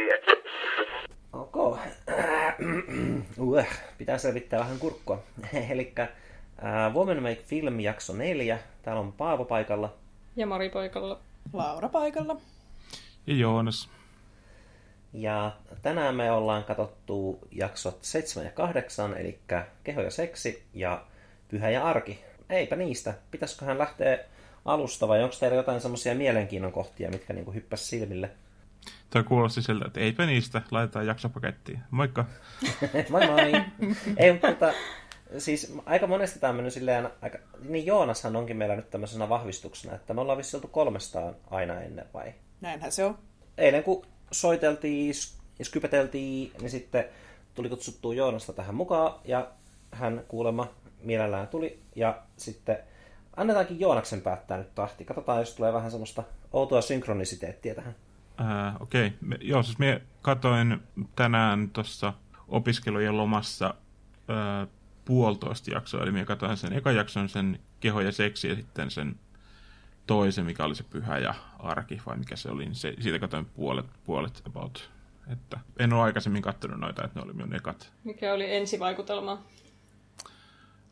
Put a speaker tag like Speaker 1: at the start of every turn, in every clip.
Speaker 1: tiedä.
Speaker 2: Ok. uh, pitää selvittää vähän kurkkua. Eli uh, Woman Make Film jakso neljä. Täällä on Paavo paikalla.
Speaker 3: Ja Mari paikalla.
Speaker 4: Laura paikalla.
Speaker 5: Ja Joonas.
Speaker 2: Ja tänään me ollaan katsottu jaksot 7 ja 8, eli Keho ja seksi ja Pyhä ja arki. Eipä niistä. Pitäisiköhän lähteä alusta vai onko teillä jotain semmoisia mielenkiinnon kohtia, mitkä niinku hyppäs silmille?
Speaker 5: Tämä kuulosti siltä, että eipä niistä, laitetaan jaksopakettiin. Moikka!
Speaker 2: moi moi! Ei, mutta tota, siis aika monesti tämä on mennyt silleen, aika, niin Joonashan onkin meillä nyt tämmöisenä vahvistuksena, että me ollaan vissi oltu kolmestaan aina ennen vai?
Speaker 4: Näinhän se on.
Speaker 2: Eilen kun soiteltiin ja skypeteltiin, niin sitten tuli kutsuttua Joonasta tähän mukaan ja hän kuulemma mielellään tuli ja sitten annetaankin Joonaksen päättää nyt tahti. Katsotaan, jos tulee vähän semmoista outoa synkronisiteettiä tähän.
Speaker 5: Äh, Okei, okay. joo, siis minä katoin tänään tuossa opiskelujen lomassa äh, puolitoista jaksoa, eli minä katoin sen ekan jakson, sen keho ja seksi, ja sitten sen toisen, mikä oli se pyhä ja arki, vai mikä se oli, niin se, siitä katoin puolet, puolet about. Että en ole aikaisemmin katsonut noita, että ne oli minun ekat.
Speaker 3: Mikä oli ensivaikutelma?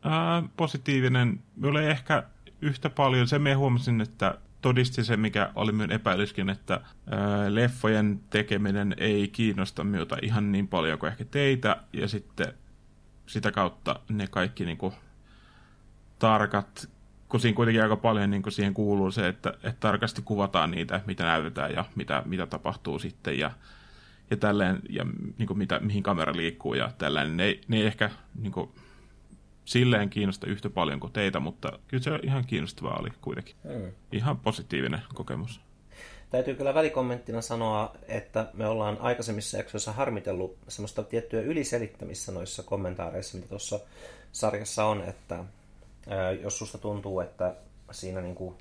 Speaker 5: Ää, positiivinen. Minulla ei ehkä yhtä paljon. Se me huomasin, että todisti se, mikä oli minun epäilyskin, että ää, leffojen tekeminen ei kiinnosta minulta ihan niin paljon kuin ehkä teitä. Ja sitten sitä kautta ne kaikki niin kuin, tarkat, kun siinä kuitenkin aika paljon niin kuin siihen kuuluu se, että, että tarkasti kuvataan niitä, mitä näytetään ja mitä, mitä tapahtuu sitten ja, ja tälleen, ja niin kuin mitä, mihin kamera liikkuu ja tällainen. Ne, ne ei ehkä niin kuin, silleen kiinnosta yhtä paljon kuin teitä, mutta kyllä se ihan kiinnostavaa oli kuitenkin. Hmm. Ihan positiivinen kokemus.
Speaker 2: Täytyy kyllä välikommenttina sanoa, että me ollaan aikaisemmissa jaksoissa harmitellut semmoista tiettyä yliselittämistä noissa kommentaareissa, mitä tuossa sarjassa on, että jos susta tuntuu, että siinä niin kuin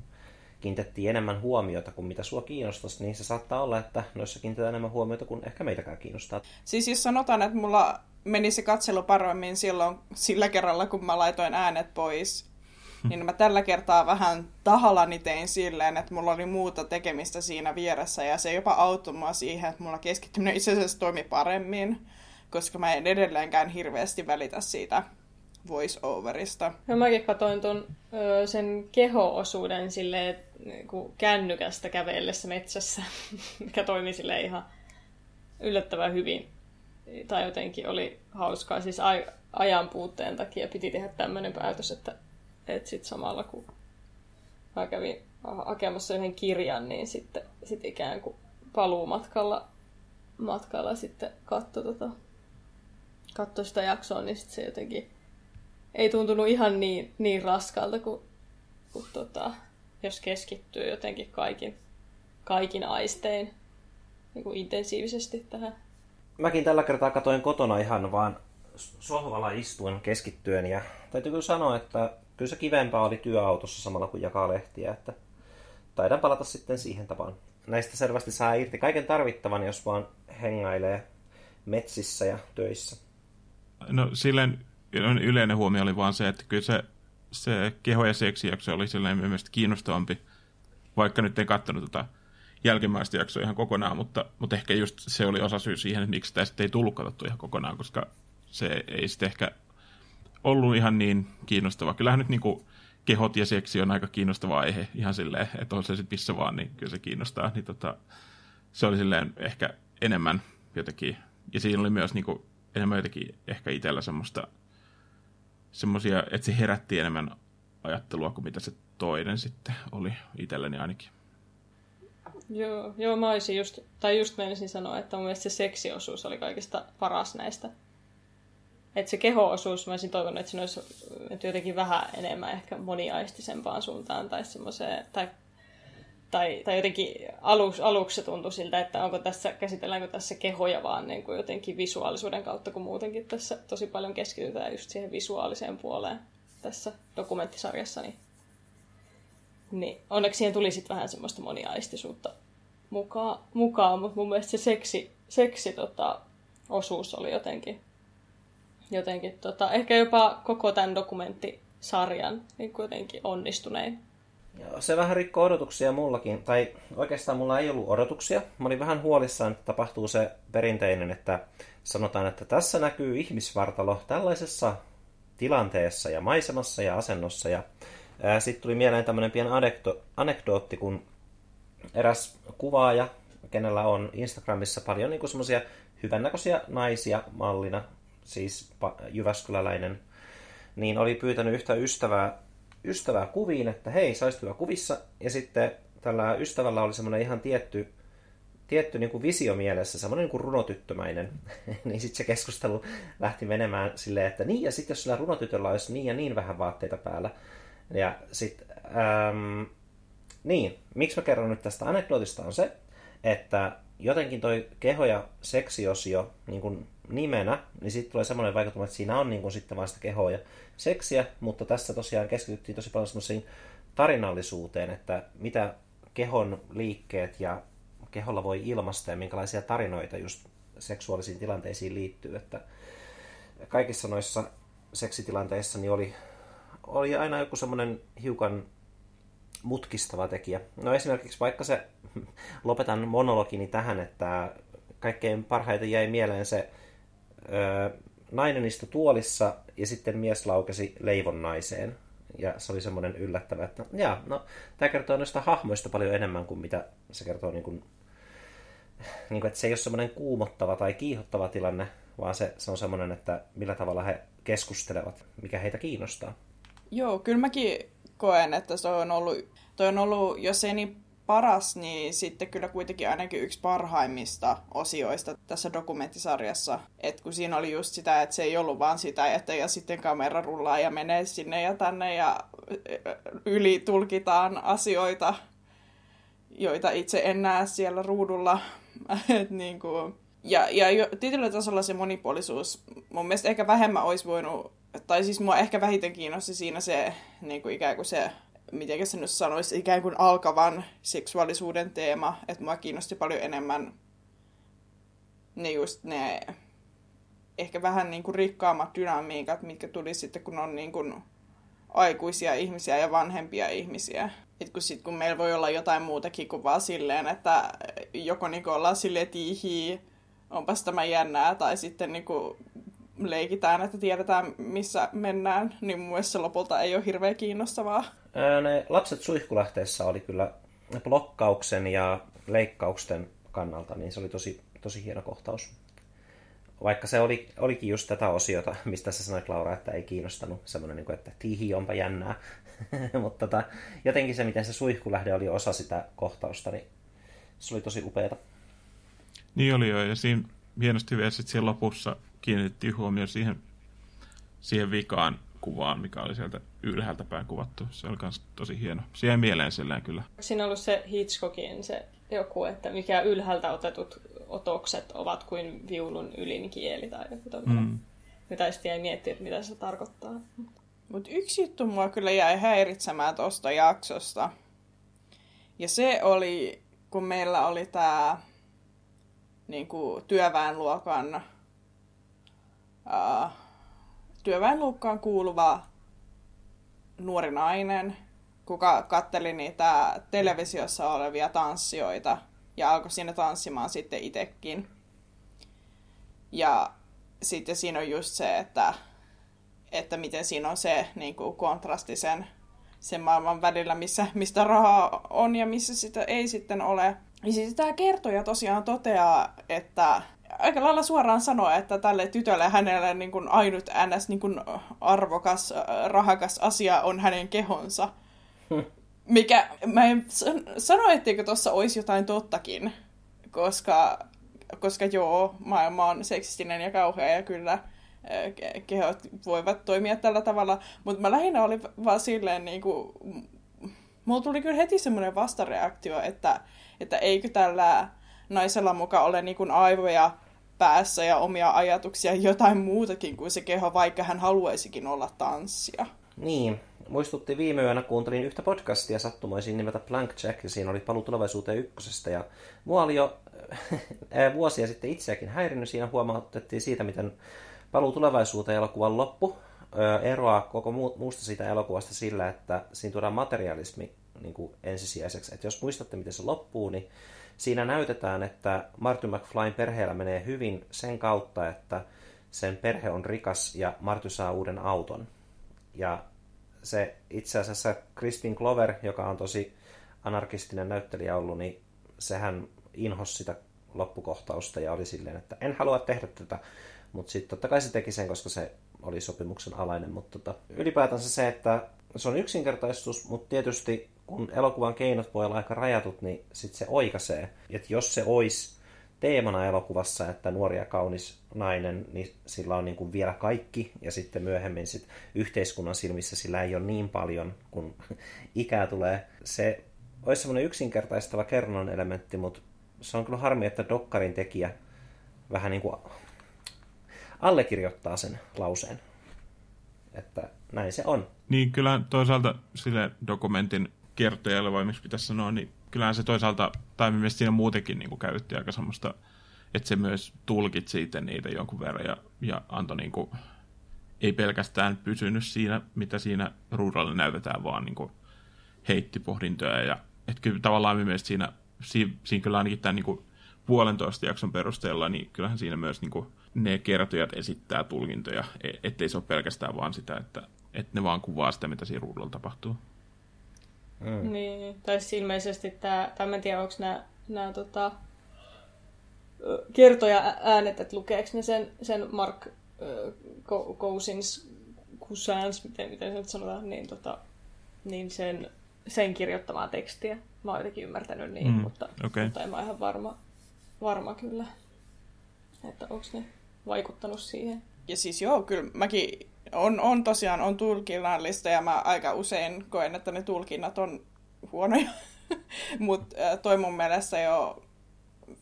Speaker 2: kiinnitettiin enemmän huomiota kuin mitä sua kiinnostaisi, niin se saattaa olla, että noissa kiinnitetään enemmän huomiota kuin ehkä meitäkään kiinnostaa.
Speaker 4: Siis jos sanotaan, että mulla meni se katselu paremmin silloin sillä kerralla, kun mä laitoin äänet pois, niin mä tällä kertaa vähän tahallani tein silleen, että mulla oli muuta tekemistä siinä vieressä, ja se jopa auttoi mua siihen, että mulla keskittyminen itse asiassa toimi paremmin, koska mä en edelleenkään hirveästi välitä siitä voice-overista.
Speaker 3: No mäkin katsoin ton, sen keho-osuuden silleen, niin kännykästä kävellessä metsässä, mikä toimi sille ihan yllättävän hyvin. Tai jotenkin oli hauskaa. Siis aj- ajan puutteen takia piti tehdä tämmöinen päätös, että, että sit samalla kun mä kävin hakemassa yhden kirjan, niin sitten sit ikään kuin paluumatkalla matkalla sitten katso, tota, katso sitä jaksoa, niin sitten se jotenkin ei tuntunut ihan niin, niin raskalta kuin, kuin tota, jos keskittyy jotenkin kaikin, kaikin aistein niin kuin intensiivisesti tähän.
Speaker 2: Mäkin tällä kertaa katoin kotona ihan vaan sohvalla istuen keskittyen ja täytyy kyllä sanoa, että kyllä se kivempaa oli työautossa samalla kuin jakaa lehtiä, että taidan palata sitten siihen tapaan. Näistä selvästi saa irti kaiken tarvittavan, jos vaan hengailee metsissä ja töissä.
Speaker 5: No silleen yleinen huomio oli vaan se, että kyllä se, se keho- ja seksijakso oli sellainen mielestäni kiinnostavampi, vaikka nyt en katsonut tota jälkimmäistä jaksoa ihan kokonaan, mutta, mutta ehkä just se oli osa syy siihen, että miksi sitten ei tullut katsottu ihan kokonaan, koska se ei sitten ehkä ollut ihan niin kiinnostava. Kyllähän nyt niin kuin kehot ja seksi on aika kiinnostava aihe ihan silleen, että on se sitten missä vaan, niin kyllä se kiinnostaa. Niin tota, se oli silleen ehkä enemmän jotenkin, ja siinä oli myös niin kuin enemmän jotenkin ehkä itsellä semmoista semmoisia, että se herätti enemmän ajattelua kuin mitä se toinen sitten oli itselleni ainakin.
Speaker 3: Joo, joo mä olisin just, tai just menisin sanoa, että mun mielestä se seksiosuus oli kaikista paras näistä. Että se keho-osuus, mä olisin toivonut, että se olisi että jotenkin vähän enemmän ehkä moniaistisempaan suuntaan tai semmoiseen, tai tai, tai jotenkin aluksi, aluksi se tuntui siltä, että onko tässä, käsitelläänkö tässä kehoja vaan niin kuin jotenkin visuaalisuuden kautta, kun muutenkin tässä tosi paljon keskitytään just siihen visuaaliseen puoleen tässä dokumenttisarjassa, niin, niin onneksi siihen tuli sitten vähän semmoista moniaistisuutta mukaan, mukaan mutta mun mielestä se seksi, seksi tota, osuus oli jotenkin, jotenkin tota, ehkä jopa koko tämän dokumenttisarjan niin jotenkin onnistunein
Speaker 2: Joo, se vähän rikkoo odotuksia mullakin, tai oikeastaan mulla ei ollut odotuksia. Mä olin vähän huolissaan, että tapahtuu se perinteinen, että sanotaan, että tässä näkyy ihmisvartalo tällaisessa tilanteessa ja maisemassa ja asennossa. Ja sitten tuli mieleen tämmöinen pieni anekdo- anekdootti, kun eräs kuvaaja, kenellä on Instagramissa paljon niin semmoisia hyvännäköisiä naisia mallina, siis Jyväskyläläinen, niin oli pyytänyt yhtä ystävää, ystävää kuviin, että hei, saisi tulla kuvissa. Ja sitten tällä ystävällä oli semmoinen ihan tietty, tietty niin kuin visio mielessä, semmoinen niin kuin runotyttömäinen. niin sitten se keskustelu lähti menemään silleen, että niin, ja sitten jos sillä runotytöllä olisi niin ja niin vähän vaatteita päällä. Ja sitten, ähm, niin, miksi mä kerron nyt tästä anekdootista on se, että jotenkin toi keho- ja seksiosio niin kuin nimenä, niin sitten tulee semmoinen vaikutelma, että siinä on niin kuin sitten vasta kehoa ja seksiä, mutta tässä tosiaan keskityttiin tosi paljon semmoisiin tarinallisuuteen, että mitä kehon liikkeet ja keholla voi ilmaista ja minkälaisia tarinoita just seksuaalisiin tilanteisiin liittyy, että kaikissa noissa seksitilanteissa niin oli, oli aina joku semmoinen hiukan mutkistava tekijä. No esimerkiksi vaikka se, lopetan monologini tähän, että kaikkein parhaiten jäi mieleen se ö, nainen istui tuolissa ja sitten mies laukesi leivonnaiseen. Ja se oli semmoinen yllättävä, että jaa, no, tämä kertoo noista hahmoista paljon enemmän kuin mitä se kertoo niin kuin, niin kuin, että se ei ole semmoinen kuumottava tai kiihottava tilanne, vaan se, se on semmoinen, että millä tavalla he keskustelevat, mikä heitä kiinnostaa.
Speaker 4: Joo, kyllä mäkin koen, että se on ollut, toi on ollut, jos ei niin paras, niin sitten kyllä kuitenkin ainakin yksi parhaimmista osioista tässä dokumenttisarjassa. Et kun siinä oli just sitä, että se ei ollut vaan sitä, että ja sitten kamera rullaa ja menee sinne ja tänne ja yli tulkitaan asioita, joita itse en näe siellä ruudulla. Et niin kuin, ja, ja tietyllä tasolla se monipuolisuus, mun mielestä ehkä vähemmän olisi voinut, tai siis mua ehkä vähiten kiinnosti siinä se niin kuin ikään kuin se miten se nyt sanoisi, ikään kuin alkavan seksuaalisuuden teema, että mua kiinnosti paljon enemmän ne just ne ehkä vähän niin kuin rikkaammat dynamiikat, mitkä tuli sitten, kun on niin kuin aikuisia ihmisiä ja vanhempia ihmisiä. Et kun, sit, kun meillä voi olla jotain muutakin kuin vaan silleen, että joko niin ollaan silleen, että onpas tämä jännää, tai sitten niin kuin leikitään, että tiedetään missä mennään, niin mun mielestä se lopulta ei ole hirveän kiinnostavaa.
Speaker 2: Ne lapset suihkulähteessä oli kyllä blokkauksen ja leikkausten kannalta, niin se oli tosi, tosi hieno kohtaus. Vaikka se oli, olikin just tätä osiota, mistä sä sanoit Laura, että ei kiinnostanut semmoinen, niin että tihi onpa jännää. Mutta tota, jotenkin se, miten se suihkulähde oli osa sitä kohtausta, niin se oli tosi upeata.
Speaker 5: Niin oli jo, ja siinä hienosti vielä sitten siellä lopussa kiinnitettiin huomioon siihen, siihen vikaan kuvaan, mikä oli sieltä ylhäältä päin kuvattu. Se oli myös tosi hieno. Siihen mieleen silleen kyllä.
Speaker 3: Siinä on ollut se Hitchcockin se joku, että mikä ylhäältä otetut otokset ovat kuin viulun ylinkieli tai joku. Mm. Mitä sitten jäi miettiä, että mitä se tarkoittaa.
Speaker 4: Mutta yksi juttu mua kyllä jäi häiritsemään tuosta jaksosta. Ja se oli, kun meillä oli tämä niinku, työväenluokan työväenluokkaan kuuluva nuori nainen, kuka katteli niitä televisiossa olevia tanssijoita ja alkoi siinä tanssimaan sitten itsekin. Ja sitten siinä on just se, että, että miten siinä on se niin kuin kontrasti sen, sen maailman välillä, missä, mistä rahaa on ja missä sitä ei sitten ole. Ja siis tämä kertoja tosiaan toteaa, että aika lailla suoraan sanoa, että tälle tytölle hänelle niin kuin ainut ns. Niin kuin arvokas, rahakas asia on hänen kehonsa. Hmm. Mikä, mä en sano, etteikö tuossa olisi jotain tottakin, koska, koska joo, maailma on seksistinen ja kauhea ja kyllä kehot voivat toimia tällä tavalla, mutta mä lähinnä olin vaan silleen niin kuin, mulla tuli kyllä heti semmoinen vastareaktio, että, että eikö tällä naisella mukaan ole niin kuin aivoja päässä ja omia ajatuksia jotain muutakin kuin se keho, vaikka hän haluaisikin olla tanssia.
Speaker 2: Niin, muistutti viime yönä, kuuntelin yhtä podcastia sattumoisin nimeltä Blank Check, ja siinä oli paluu tulevaisuuteen ykkösestä, ja mua oli jo vuosia sitten itseäkin häirinnyt, siinä huomautettiin siitä, miten paluu tulevaisuuteen elokuvan loppu eroaa koko muusta siitä elokuvasta sillä, että siinä tuodaan materialismi niin kuin ensisijaiseksi. Et jos muistatte, miten se loppuu, niin siinä näytetään, että Marty McFlyn perheellä menee hyvin sen kautta, että sen perhe on rikas ja Marty saa uuden auton. Ja se itse asiassa Crispin Glover, joka on tosi anarkistinen näyttelijä ollut, niin sehän inhosi sitä loppukohtausta ja oli silleen, että en halua tehdä tätä. Mutta sitten totta kai se teki sen, koska se oli sopimuksen alainen. Mutta tota, ylipäätänsä se, että se on yksinkertaistus, mutta tietysti kun elokuvan keinot voi olla aika rajatut, niin sitten se oikaisee. Että jos se olisi teemana elokuvassa, että nuori ja kaunis nainen, niin sillä on niin kuin vielä kaikki, ja sitten myöhemmin sit yhteiskunnan silmissä sillä ei ole niin paljon, kun ikää tulee. Se olisi semmoinen yksinkertaistava kerronnan elementti, mutta se on kyllä harmi, että Dokkarin tekijä vähän niin kuin allekirjoittaa sen lauseen. Että näin se on.
Speaker 5: Niin, kyllä toisaalta sille dokumentin kertojalle, vai miksi pitäisi sanoa, niin kyllähän se toisaalta, tai mielestäni siinä muutenkin niin kuin käytti aika semmoista, että se myös tulkit siitä niitä jonkun verran ja, ja antoi niin kuin, ei pelkästään pysynyt siinä, mitä siinä ruudulla näytetään, vaan niin kuin heitti pohdintoja. Ja, että kyllä tavallaan mielestäni siinä, siinä, siinä kyllä ainakin tämän niin kuin puolentoista jakson perusteella, niin kyllähän siinä myös niin kuin ne kertojat esittää tulkintoja, e, ettei se ole pelkästään vaan sitä, että, että ne vaan kuvaa sitä, mitä siinä ruudulla tapahtuu.
Speaker 3: Mm. Niin, tai siis ilmeisesti tämä, tai en tiedä, onko nämä, nämä tota, kertoja äänet, että lukeeko ne sen, sen Mark uh, Cousins, Cousins, miten, miten se nyt sanotaan, niin, tota, niin sen, sen kirjoittamaa tekstiä. Mä oon jotenkin ymmärtänyt niin, mm, mutta, okay. mutta en mä ihan varma, varma kyllä, että onko ne vaikuttanut siihen.
Speaker 4: Ja siis joo, kyllä mäkin on, on tosiaan on tulkinnallista ja mä aika usein koen, että ne tulkinnat on huonoja. Mutta toi mun mielestä jo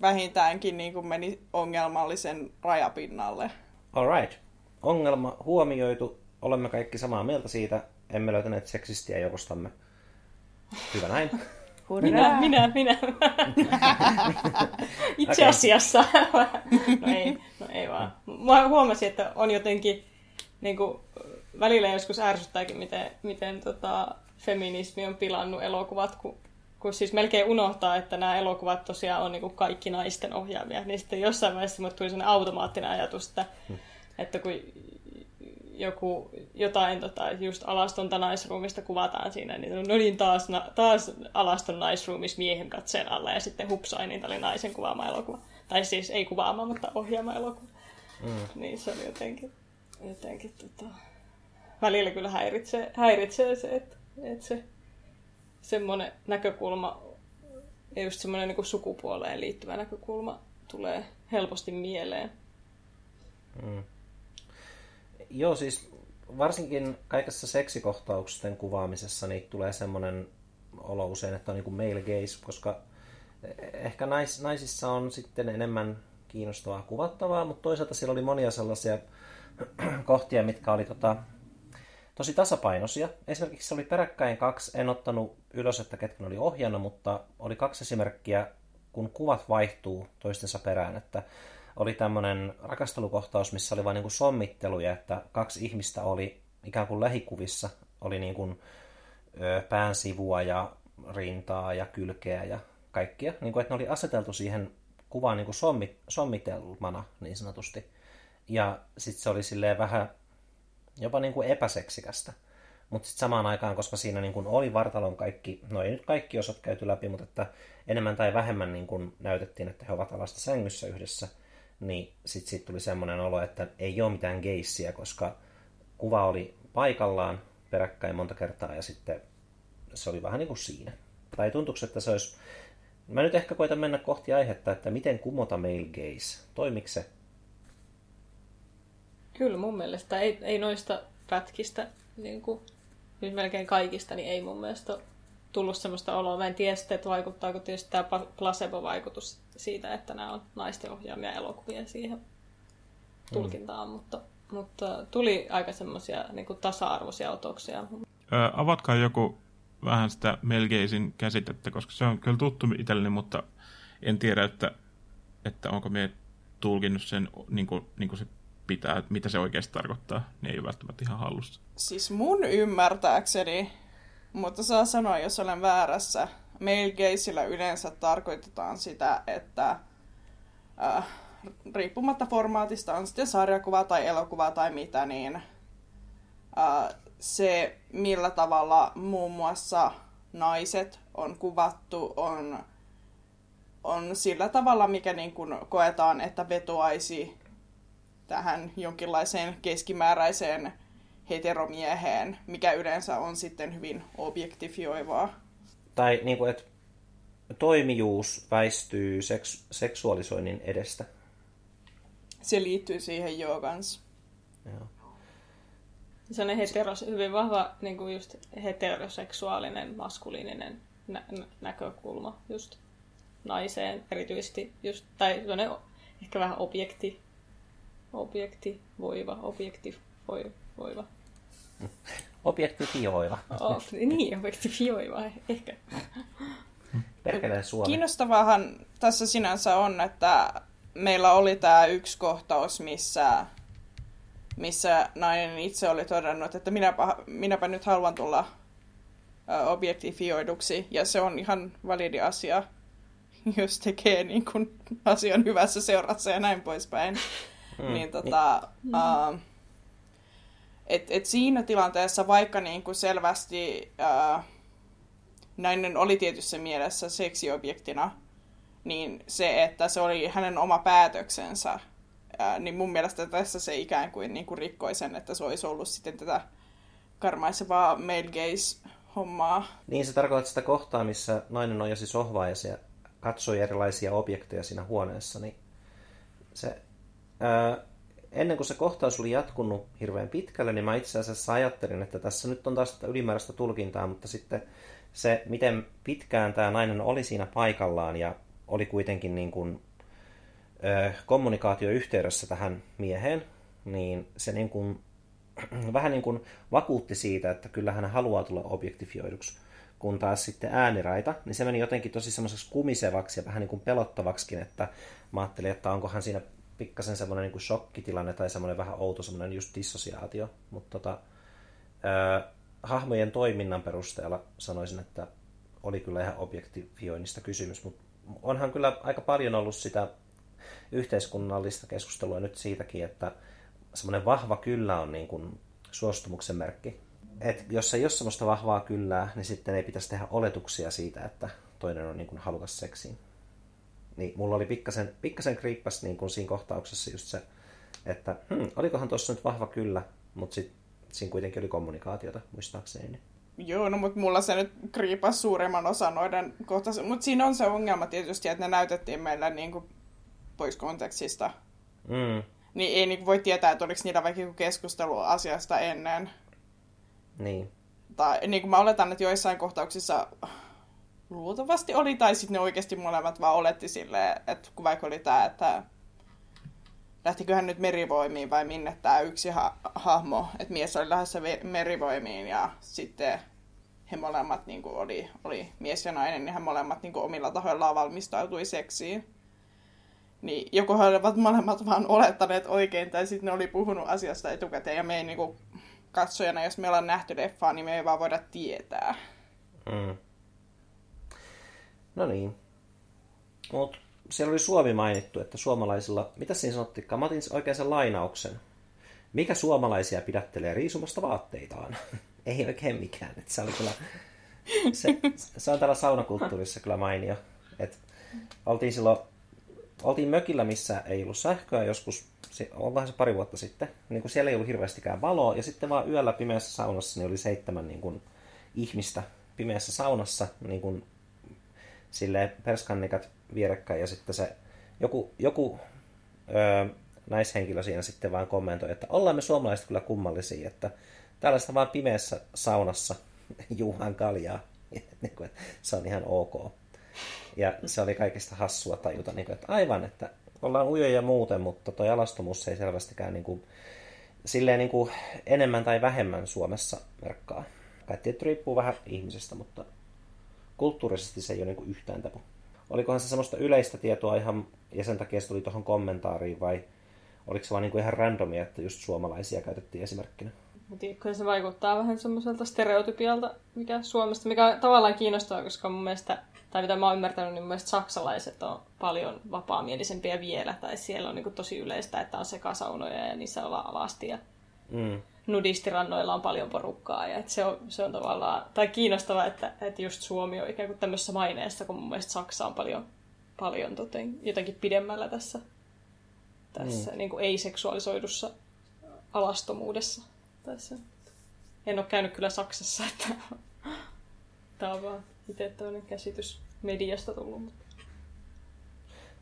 Speaker 4: vähintäänkin niin kuin meni ongelmallisen rajapinnalle.
Speaker 2: Alright. Ongelma huomioitu. Olemme kaikki samaa mieltä siitä. Emme löytäneet seksistiä joukostamme. Hyvä näin.
Speaker 3: Minä, minä, minä. Itse asiassa. no ei, no ei vaan. Mä huomasin, että on jotenkin niin kuin, välillä joskus ärsyttääkin, miten, miten tota, feminismi on pilannut elokuvat, kun, kun siis melkein unohtaa, että nämä elokuvat tosiaan on niin kuin kaikki naisten ohjaamia. Niin sitten jossain vaiheessa mulle tuli sellainen automaattinen ajatus, että, hmm. että kun joku, jotain tota, just alastonta naisruumista kuvataan siinä, niin no niin taas, na, taas alaston naisruumis miehen katseen alla ja sitten hupsai, niin oli naisen kuvaama elokuva. Tai siis ei kuvaama, mutta ohjaama elokuva. Mm. Niin se oli jotenkin jotenkin tota, välillä kyllä häiritsee, häiritsee se, että, että se semmoinen näkökulma ja just semmoinen niin sukupuoleen liittyvä näkökulma tulee helposti mieleen. Mm.
Speaker 2: Joo, siis varsinkin kaikessa seksikohtausten kuvaamisessa niin tulee semmoinen olo usein, että on niin kuin male gaze, koska ehkä nais, naisissa on sitten enemmän kiinnostavaa kuvattavaa, mutta toisaalta siellä oli monia sellaisia kohtia, mitkä oli tota, tosi tasapainoisia. Esimerkiksi oli peräkkäin kaksi, en ottanut ylös, että ketkä oli ohjannut, mutta oli kaksi esimerkkiä, kun kuvat vaihtuu toistensa perään, että oli tämmöinen rakastelukohtaus, missä oli vain niin kuin sommitteluja, että kaksi ihmistä oli ikään kuin lähikuvissa, oli niin kuin pään sivua ja rintaa ja kylkeä ja kaikkia, niin kuin, että ne oli aseteltu siihen kuvaan niin kuin sommit, sommitelmana niin sanotusti. Ja sitten se oli silleen vähän jopa niin kuin epäseksikästä. Mutta sitten samaan aikaan, koska siinä niin kuin oli vartalon kaikki, no ei nyt kaikki osat käyty läpi, mutta että enemmän tai vähemmän niin kuin näytettiin, että he ovat alasta sängyssä yhdessä, niin sitten sit tuli semmoinen olo, että ei ole mitään geissiä, koska kuva oli paikallaan peräkkäin monta kertaa ja sitten se oli vähän niin kuin siinä. Tai tuntuuko, että se olisi... Mä nyt ehkä koitan mennä kohti aihetta, että miten kumota male gaze. Toimiko se
Speaker 3: Kyllä mun mielestä. Ei, ei noista pätkistä, niin kuin, nyt melkein kaikista, niin ei mun mielestä ole tullut sellaista oloa. Mä en tiedä sitten, että vaikuttaako tietysti tämä placebo-vaikutus siitä, että nämä on naisten ohjaamia elokuvia siihen tulkintaan, mm. mutta, mutta tuli aika semmoisia niin tasa-arvoisia otoksia.
Speaker 5: Ö, avatkaa joku vähän sitä Melgeisin käsitettä, koska se on kyllä tuttu itselleni, mutta en tiedä, että, että onko me tulkinnut sen niin kuin, niin kuin se pitää, mitä se oikeasti tarkoittaa, niin ei ole välttämättä ihan hallussa.
Speaker 4: Siis mun ymmärtääkseni mutta saa sanoa, jos olen väärässä. Male gazeillä yleensä tarkoitetaan sitä, että äh, riippumatta formaatista, on sitten sarjakuva tai elokuva tai mitä, niin äh, se millä tavalla muun muassa naiset on kuvattu on, on sillä tavalla, mikä niin kuin koetaan, että vetoaisi tähän jonkinlaiseen keskimääräiseen heteromieheen, mikä yleensä on sitten hyvin objektifioivaa.
Speaker 2: Tai niin kuin, että toimijuus väistyy seks- seksuaalisoinnin edestä.
Speaker 4: Se liittyy siihen joo kans.
Speaker 2: Joo.
Speaker 3: Se on heteros, hyvin vahva niin kuin just heteroseksuaalinen, maskuliininen nä- nä- näkökulma just naiseen erityisesti. Just, tai ehkä vähän objekti, objekti, voiva, objekti, voiva.
Speaker 2: Objektifioiva.
Speaker 3: Oh, niin, objektifioiva ehkä.
Speaker 2: Perkeleen Suomi.
Speaker 4: Kiinnostavahan tässä sinänsä on, että meillä oli tämä yksi kohtaus, missä, missä nainen itse oli todennut, että minäpä, minäpä nyt haluan tulla objektifioiduksi, ja se on ihan validi asia, jos tekee niin kuin asian hyvässä seurassa ja näin poispäin. Mm. Niin tota, mm. uh, et, et siinä tilanteessa, vaikka niin kuin selvästi uh, nainen oli tietyssä mielessä seksiobjektina, niin se, että se oli hänen oma päätöksensä, ää, niin mun mielestä tässä se ikään kuin, niin kuin rikkoi sen, että se olisi ollut sitten tätä karmaisevaa male gaze-hommaa.
Speaker 2: Niin se tarkoittaa sitä kohtaa, missä nainen nojasi sohvaa ja se katsoi erilaisia objekteja siinä huoneessa, niin se, ennen kuin se kohtaus oli jatkunut hirveän pitkälle, niin mä itse asiassa ajattelin, että tässä nyt on taas tätä ylimääräistä tulkintaa, mutta sitten se, miten pitkään tämä nainen oli siinä paikallaan ja oli kuitenkin niin kuin, ö, kommunikaatioyhteydessä tähän mieheen, niin se niin kuin, vähän niin kuin vakuutti siitä, että kyllä hän haluaa tulla objektifioiduksi. Kun taas sitten ääniraita, niin se meni jotenkin tosi semmoiseksi kumisevaksi ja vähän niin kuin pelottavaksikin, että mä ajattelin, että onkohan siinä pikkasen semmoinen niin kuin shokkitilanne tai semmoinen vähän outo semmoinen just dissosiaatio. Mutta tota, ö, hahmojen toiminnan perusteella sanoisin, että oli kyllä ihan objektifioinnista kysymys, mutta onhan kyllä aika paljon ollut sitä yhteiskunnallista keskustelua nyt siitäkin, että semmoinen vahva kyllä on niin kuin suostumuksen merkki. Et jos ei ole semmoista vahvaa kyllää, niin sitten ei pitäisi tehdä oletuksia siitä, että toinen on niin kuin halukas seksiin. Niin mulla oli pikkasen, pikkasen kriippas niin kuin siinä kohtauksessa just se, että hmm, olikohan tuossa nyt vahva kyllä, mutta sitten siinä kuitenkin oli kommunikaatiota, muistaakseni.
Speaker 4: Joo, no mutta mulla se nyt kriipas suurimman osan noiden kohtaisen. Mutta siinä on se ongelma tietysti, että ne näytettiin meille niin kuin pois kontekstista.
Speaker 2: Mm.
Speaker 4: Niin ei niin voi tietää, että oliko niillä vaikka keskustelu asiasta ennen.
Speaker 2: Niin.
Speaker 4: Tai niin kuin mä oletan, että joissain kohtauksissa luultavasti oli, tai sitten ne oikeasti molemmat vaan oletti silleen, että kun vaikka oli tämä, että lähtiköhän nyt merivoimiin vai minne tämä yksi ha- hahmo, että mies oli lähdössä merivoimiin ja sitten he molemmat niin kuin oli, oli mies ja nainen, niin he molemmat niin kuin omilla tahoillaan valmistautui seksiin. Niin joko he olivat molemmat vaan olettaneet oikein, tai sitten ne oli puhunut asiasta etukäteen, ja me ei niin kuin, katsojana, jos me ollaan nähty leffaa, niin me ei vaan voida tietää.
Speaker 2: Mm. No niin. Mutta siellä oli Suomi mainittu, että suomalaisilla, mitä siinä sanottikaan, mä otin oikein sen lainauksen. Mikä suomalaisia pidättelee riisumasta vaatteitaan? Ei oikein mikään. Että se, oli kyllä, se, se on täällä saunakulttuurissa kyllä mainio. Et oltiin silloin, oltiin mökillä, missä ei ollut sähköä joskus, onkohan se pari vuotta sitten, niin kuin siellä ei ollut hirveästikään valoa, ja sitten vaan yöllä pimeässä saunassa niin oli seitsemän niin kuin, ihmistä pimeässä saunassa, niin kuin, silleen perskannikat vierekkäin ja sitten se joku, joku öö, naishenkilö siinä sitten vaan kommentoi, että ollaan me suomalaiset kyllä kummallisia, että tällaista vaan pimeässä saunassa juuhan kaljaa. Niin se on ihan ok. Ja se oli kaikista hassua tajuta, niin kuin, että aivan, että ollaan ujoja muuten, mutta tuo alastomuus ei selvästikään niin kuin, silleen niin kuin enemmän tai vähemmän Suomessa merkkaa. Kai tietysti riippuu vähän ihmisestä, mutta kulttuurisesti se ei ole niin kuin yhtään tapu olikohan se semmoista yleistä tietoa ihan, ja sen takia se tuli tuohon kommentaariin, vai oliko se vaan niin kuin ihan randomia, että just suomalaisia käytettiin esimerkkinä?
Speaker 3: kyllä se vaikuttaa vähän semmoiselta stereotypialta, mikä Suomesta, mikä tavallaan kiinnostaa, koska mun mielestä, tai mitä mä oon ymmärtänyt, niin mun mielestä saksalaiset on paljon vapaamielisempiä vielä, tai siellä on niin tosi yleistä, että on sekasaunoja ja niissä ollaan alasti ja mm. Nudistirannoilla on paljon porukkaa, ja että se, on, se on tavallaan, tai kiinnostavaa, että, että just Suomi on ikään kuin tämmöisessä maineessa, kun mun mielestä Saksa on paljon, paljon toten, jotenkin pidemmällä tässä, tässä mm. niin kuin ei-seksuaalisoidussa alastomuudessa tässä. En ole käynyt kyllä Saksassa, että tämä on vaan itse toinen käsitys mediasta tullut. Mutta...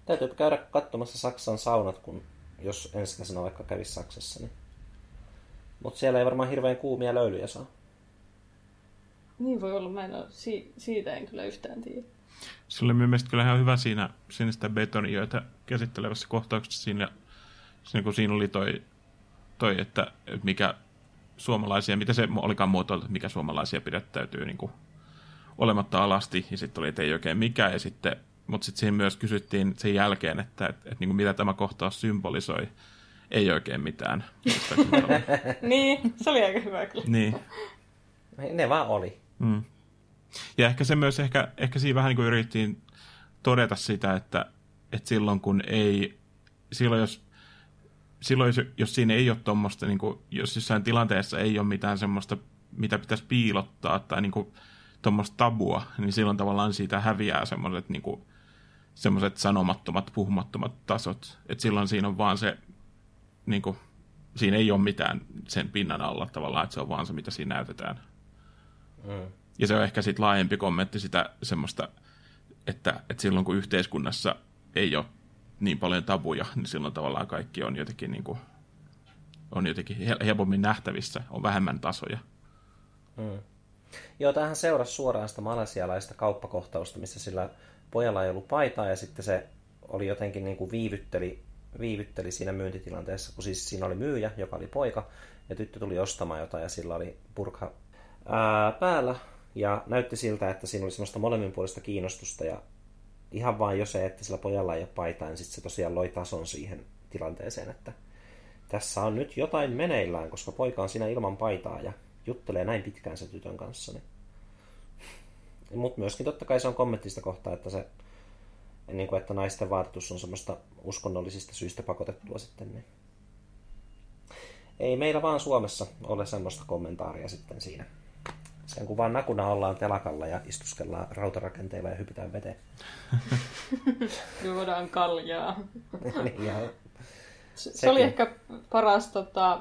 Speaker 2: Täytyy käydä katsomassa Saksan saunat, kun jos ensi kesänä vaikka kävisi Saksassa. Niin... Mutta siellä ei varmaan hirveän kuumia löylyjä saa.
Speaker 3: Niin voi olla, mä en ole, si- siitä en kyllä yhtään tiedä.
Speaker 5: Se oli mielestäni kyllä ihan hyvä siinä sinistä betoniöitä käsittelevässä kohtauksessa siinä, siinä kun siinä oli toi, toi että mikä suomalaisia, mitä se olikaan muotoiltu, mikä suomalaisia pidättäytyy niin kuin olematta alasti, ja sitten oli, että ei oikein mikään, ja sitten, mutta sitten siihen myös kysyttiin sen jälkeen, että, että, että niin kuin mitä tämä kohtaus symbolisoi, ei oikein mitään.
Speaker 3: niin, se oli aika hyvä kyllä.
Speaker 5: Niin.
Speaker 2: Ne vaan oli.
Speaker 5: Mm. Ja ehkä se myös, ehkä, ehkä siinä vähän niin kuin yritettiin todeta sitä, että, että silloin kun ei, silloin jos silloin, jos, jos siinä ei ole tuommoista, niin jos jossain tilanteessa ei ole mitään semmoista, mitä pitäisi piilottaa tai niin tuommoista tabua, niin silloin tavallaan siitä häviää semmoiset niin semmoiset sanomattomat, puhumattomat tasot. Et silloin siinä on vaan se, niin kuin, siinä ei ole mitään sen pinnan alla tavallaan, että se on vaan se, mitä siinä näytetään. Mm. Ja se on ehkä sitten laajempi kommentti sitä semmoista, että, että silloin kun yhteiskunnassa ei ole niin paljon tabuja, niin silloin tavallaan kaikki on jotenkin, niin kuin, on jotenkin helpommin nähtävissä, on vähemmän tasoja.
Speaker 2: Hmm. Joo, tähän seurasi suoraan sitä malesialaista kauppakohtausta, missä sillä pojalla ei ollut paitaa ja sitten se oli jotenkin niin kuin viivytteli, viivytteli siinä myyntitilanteessa, kun siis siinä oli myyjä, joka oli poika, ja tyttö tuli ostamaan jotain ja sillä oli purkha ää, päällä ja näytti siltä, että siinä oli semmoista molemminpuolista kiinnostusta ja ihan vain jo se, että sillä pojalla ei ole paitaa, niin sitten se tosiaan loi tason siihen tilanteeseen, että tässä on nyt jotain meneillään, koska poika on siinä ilman paitaa ja juttelee näin pitkään se tytön kanssa. Niin. Mutta myöskin totta kai se on kommenttista kohtaa, että se niin kuin, että naisten vaatetus on semmoista uskonnollisista syistä pakotettua sitten. Niin. Ei meillä vaan Suomessa ole semmoista kommentaaria sitten siinä. Sen kun vaan nakuna ollaan telakalla ja istuskellaan rautarakenteilla ja hypitään veteen.
Speaker 3: Juodaan kaljaa.
Speaker 2: niin, ja
Speaker 3: se, se oli ehkä paras, tota,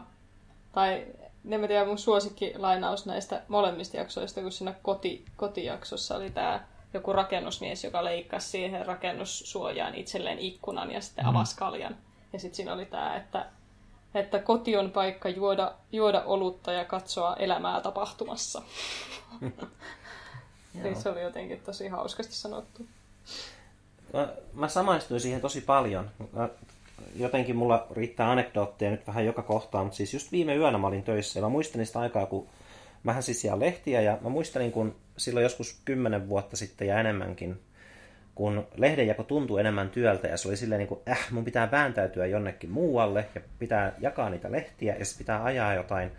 Speaker 3: tai en mä tiedä, mun suosikkilainaus näistä molemmista jaksoista, kun siinä koti, kotijaksossa oli tämä joku rakennusmies, joka leikkasi siihen rakennussuojaan itselleen ikkunan ja sitten avasi kaljan. Ja sitten siinä oli tämä, että että koti on paikka juoda, juoda olutta ja katsoa elämää tapahtumassa. niin se oli jotenkin tosi hauskasti sanottu.
Speaker 2: Mä, mä samaistuin siihen tosi paljon. Mä, jotenkin mulla riittää anekdootteja nyt vähän joka kohtaan, mutta siis just viime yönä mä olin töissä ja mä muistan sitä aikaa, kun mä siis siellä lehtiä ja mä muistelin, kun silloin joskus kymmenen vuotta sitten ja enemmänkin kun lehdenjako tuntui enemmän työltä ja se oli silleen niin kuin, äh, mun pitää vääntäytyä jonnekin muualle ja pitää jakaa niitä lehtiä ja pitää ajaa jotain,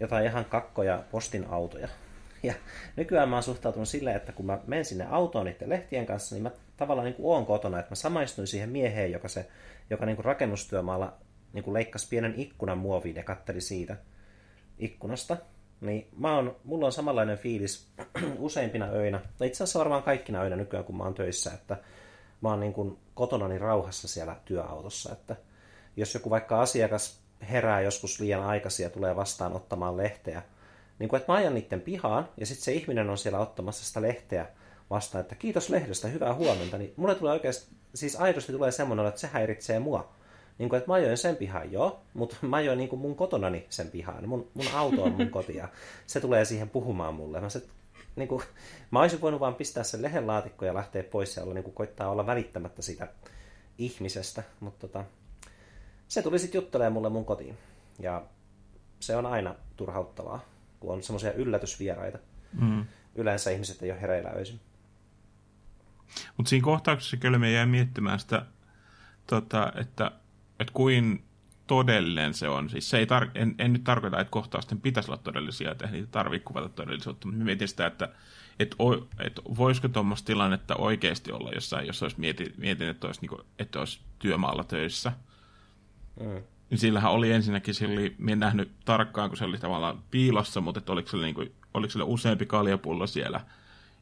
Speaker 2: jotain ihan kakkoja postin autoja. Ja nykyään mä oon suhtautunut silleen, että kun mä menen sinne autoon niiden lehtien kanssa, niin mä tavallaan niin kuin oon kotona, että mä samaistuin siihen mieheen, joka, se, joka niin kuin rakennustyömaalla niin kuin leikkasi pienen ikkunan muoviin ja katteli siitä ikkunasta. Niin mä oon, mulla on samanlainen fiilis useimpina öinä, tai itse asiassa varmaan kaikkina öinä nykyään, kun mä oon töissä, että mä oon niin kuin kotonani rauhassa siellä työautossa, että jos joku vaikka asiakas herää joskus liian aikaisin ja tulee vastaan ottamaan lehteä, niin kuin, että mä ajan niiden pihaan, ja sitten se ihminen on siellä ottamassa sitä lehteä vastaan, että kiitos lehdestä, hyvää huomenta, niin mulle tulee oikeasti, siis aidosti tulee semmoinen, että se häiritsee mua. Niin kuin, että mä ajoin sen pihan jo, mutta mä ajoin niin kuin mun kotonani sen pihaan. Mun, mun auto on mun koti ja se tulee siihen puhumaan mulle. Mä, se, niin kuin, mä olisin voinut vaan pistää sen lehen laatikko ja lähteä pois ja olla, niin kuin, koittaa olla välittämättä sitä ihmisestä. Mutta tota, se tuli sitten juttelemaan mulle mun kotiin. Ja se on aina turhauttavaa, kun on semmoisia yllätysvieraita. Mm. Yleensä ihmiset ei ole hereillä öisin.
Speaker 5: Mutta siinä kohtauksessa kyllä me jäi miettimään sitä, tota, että että kuin todellinen se on. Siis se ei tar- en, en, nyt tarkoita, että kohtausten pitäisi olla todellisia, että niitä tarvitsee kuvata todellisuutta, mutta mietin sitä, että et, o, et voisiko tuommoista tilannetta oikeasti olla jossain, jos olisi mietin, mietin että, olisi, niin kuin, että olisi työmaalla töissä. Mm. Niin sillähän oli ensinnäkin, sillä oli, en nähnyt tarkkaan, kun se oli tavallaan piilossa, mutta että oliko, sillä, niin kuin, oliko sillä useampi kaljapullo siellä.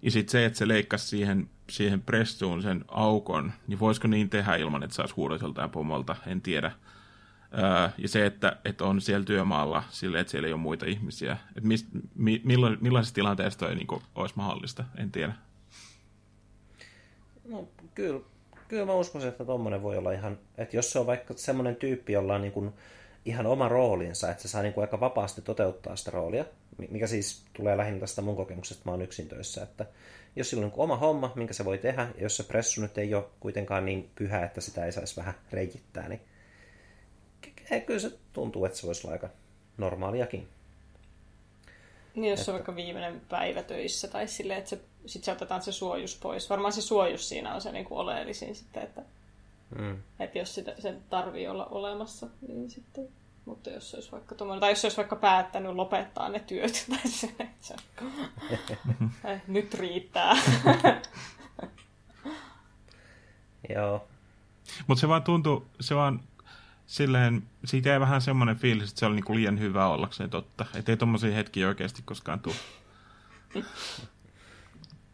Speaker 5: Ja sitten se, että se leikkasi siihen, siihen pressuun sen aukon, niin voisiko niin tehdä ilman, että saisi huudotelta pomolta, en tiedä. Öö, ja se, että, että on siellä työmaalla silleen, että siellä ei ole muita ihmisiä. Että mist, mi, milloin, millaisessa tilanteessa toi niin kuin, olisi mahdollista, en tiedä.
Speaker 2: No, kyllä, kyllä mä uskon, että tuommoinen voi olla ihan, että jos se on vaikka semmoinen tyyppi, jolla on niin kuin ihan oma roolinsa, että se saa niin kuin aika vapaasti toteuttaa sitä roolia, mikä siis tulee lähinnä tästä mun kokemuksesta, mä oon yksin töissä, että jos sillä on oma homma, minkä se voi tehdä, ja jos se pressu nyt ei ole kuitenkaan niin pyhä, että sitä ei saisi vähän reikittää, niin kyllä se tuntuu, että se voisi olla aika normaaliakin.
Speaker 3: Niin, jos että... on vaikka viimeinen päivä töissä tai silleen, että se, sit se otetaan se suojus pois. Varmaan se suojus siinä on se niin kuin oleellisin sitten, että, mm. että jos sitä, sen tarvii olla olemassa, niin sitten mutta jos se olisi vaikka tuommoinen, tai jos se olisi vaikka päättänyt lopettaa ne työt, tai se, se, nyt riittää.
Speaker 2: Joo.
Speaker 5: Mutta se vaan tuntuu, se vaan silleen, siitä jäi vähän semmoinen fiilis, että se oli niinku liian hyvä ollakseen totta. Että ei tommosia hetkiä oikeasti koskaan tule.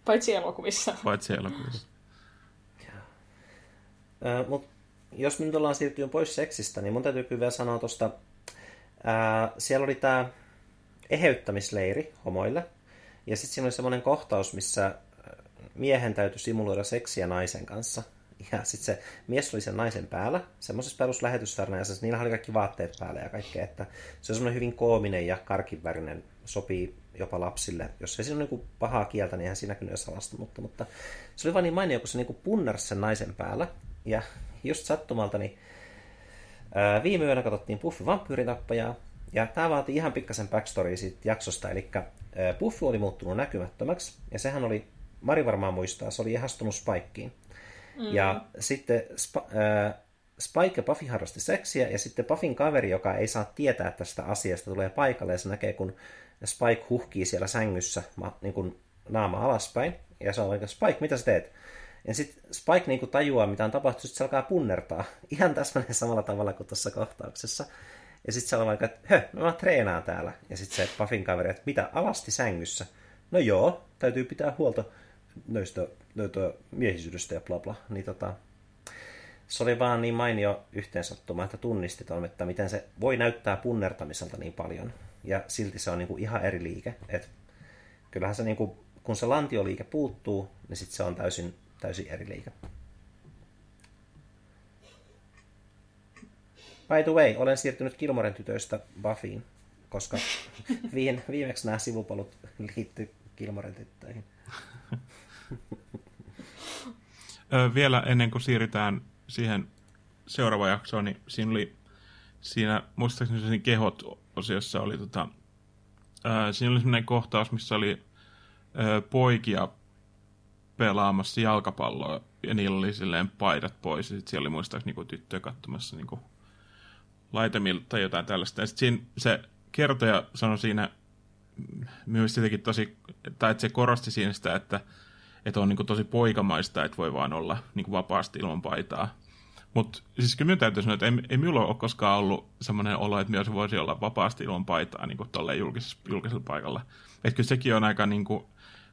Speaker 3: Paitsi elokuvissa.
Speaker 5: Paitsi elokuvissa.
Speaker 2: Mutta jos me nyt ollaan siirtynyt pois seksistä, niin mun täytyy kyllä vielä sanoa tuosta, siellä oli tämä eheyttämisleiri homoille, ja sitten siinä oli semmoinen kohtaus, missä miehen täytyy simuloida seksiä naisen kanssa. Ja sitten se mies oli sen naisen päällä, semmoisessa peruslähetystarnaajassa, niillä oli kaikki vaatteet päällä ja kaikkea, että se on semmoinen hyvin koominen ja karkivärinen, sopii jopa lapsille. Jos ei siinä ole niin pahaa kieltä, niin eihän siinä kyllä salasta, mutta, mutta se oli vain niin mainio, kun se niin punnersi sen naisen päällä. Ja just sattumalta, niin ää, viime yönä katsottiin Buffy vampyyritappajaa, ja tämä vaati ihan pikkasen backstory siitä jaksosta, eli ää, Buffy oli muuttunut näkymättömäksi, ja sehän oli, Mari varmaan muistaa, se oli ihastunut Spikeen. Mm. Ja sitten Sp- äh, Spike ja Buffy harrasti seksiä, ja sitten Buffin kaveri, joka ei saa tietää tästä asiasta, tulee paikalle ja se näkee, kun Spike huhkii siellä sängyssä niin kuin naama alaspäin. Ja se on vaikka, Spike, mitä sä teet? Ja sitten Spike niin kuin tajuaa, mitä on tapahtunut, sitten se alkaa punnertaa. Ihan täsmälleen samalla tavalla kuin tuossa kohtauksessa. Ja sitten se on vaikka, että hö, mä treenaan täällä. Ja sitten se Buffin kaveri, että mitä, alasti sängyssä? No joo, täytyy pitää huolta noista, noita miehisyydestä ja bla bla, niin tota, se oli vaan niin mainio yhteensattuma, että tunnistit on, että miten se voi näyttää punnertamiselta niin paljon. Ja silti se on niin kuin ihan eri liike. Et kyllähän se, niin kuin, kun se lantioliike puuttuu, niin sitten se on täysin, täysin eri liike. By the way, olen siirtynyt Kilmoren tytöistä Buffyin, koska viimeksi nämä sivupalut liittyy Kilmoren tyttöihin.
Speaker 5: Vielä ennen kuin siirrytään siihen seuraavaan jaksoon, niin siinä oli siinä, muistaakseni siinä kehot-osiossa oli tota, ää, siinä oli sellainen kohtaus, missä oli ää, poikia pelaamassa jalkapalloa ja niillä oli silleen paidat pois ja sitten siellä oli muistaakseni niin tyttöjä katsomassa niin laitemilta tai jotain tällaista. Ja sitten siinä se kertoja sanoi siinä myös jotenkin tosi, tai että se korosti siinä sitä, että, että on niin kuin tosi poikamaista, että voi vaan olla niin kuin vapaasti ilman paitaa. Mutta siis kyllä minun täytyy sanoa, että ei, ei minulla ole koskaan ollut sellainen olo, että myös voisi olla vapaasti ilman paitaa niin kuin julkisella, julkisella paikalla. Että kyllä sekin on aika niin kuin,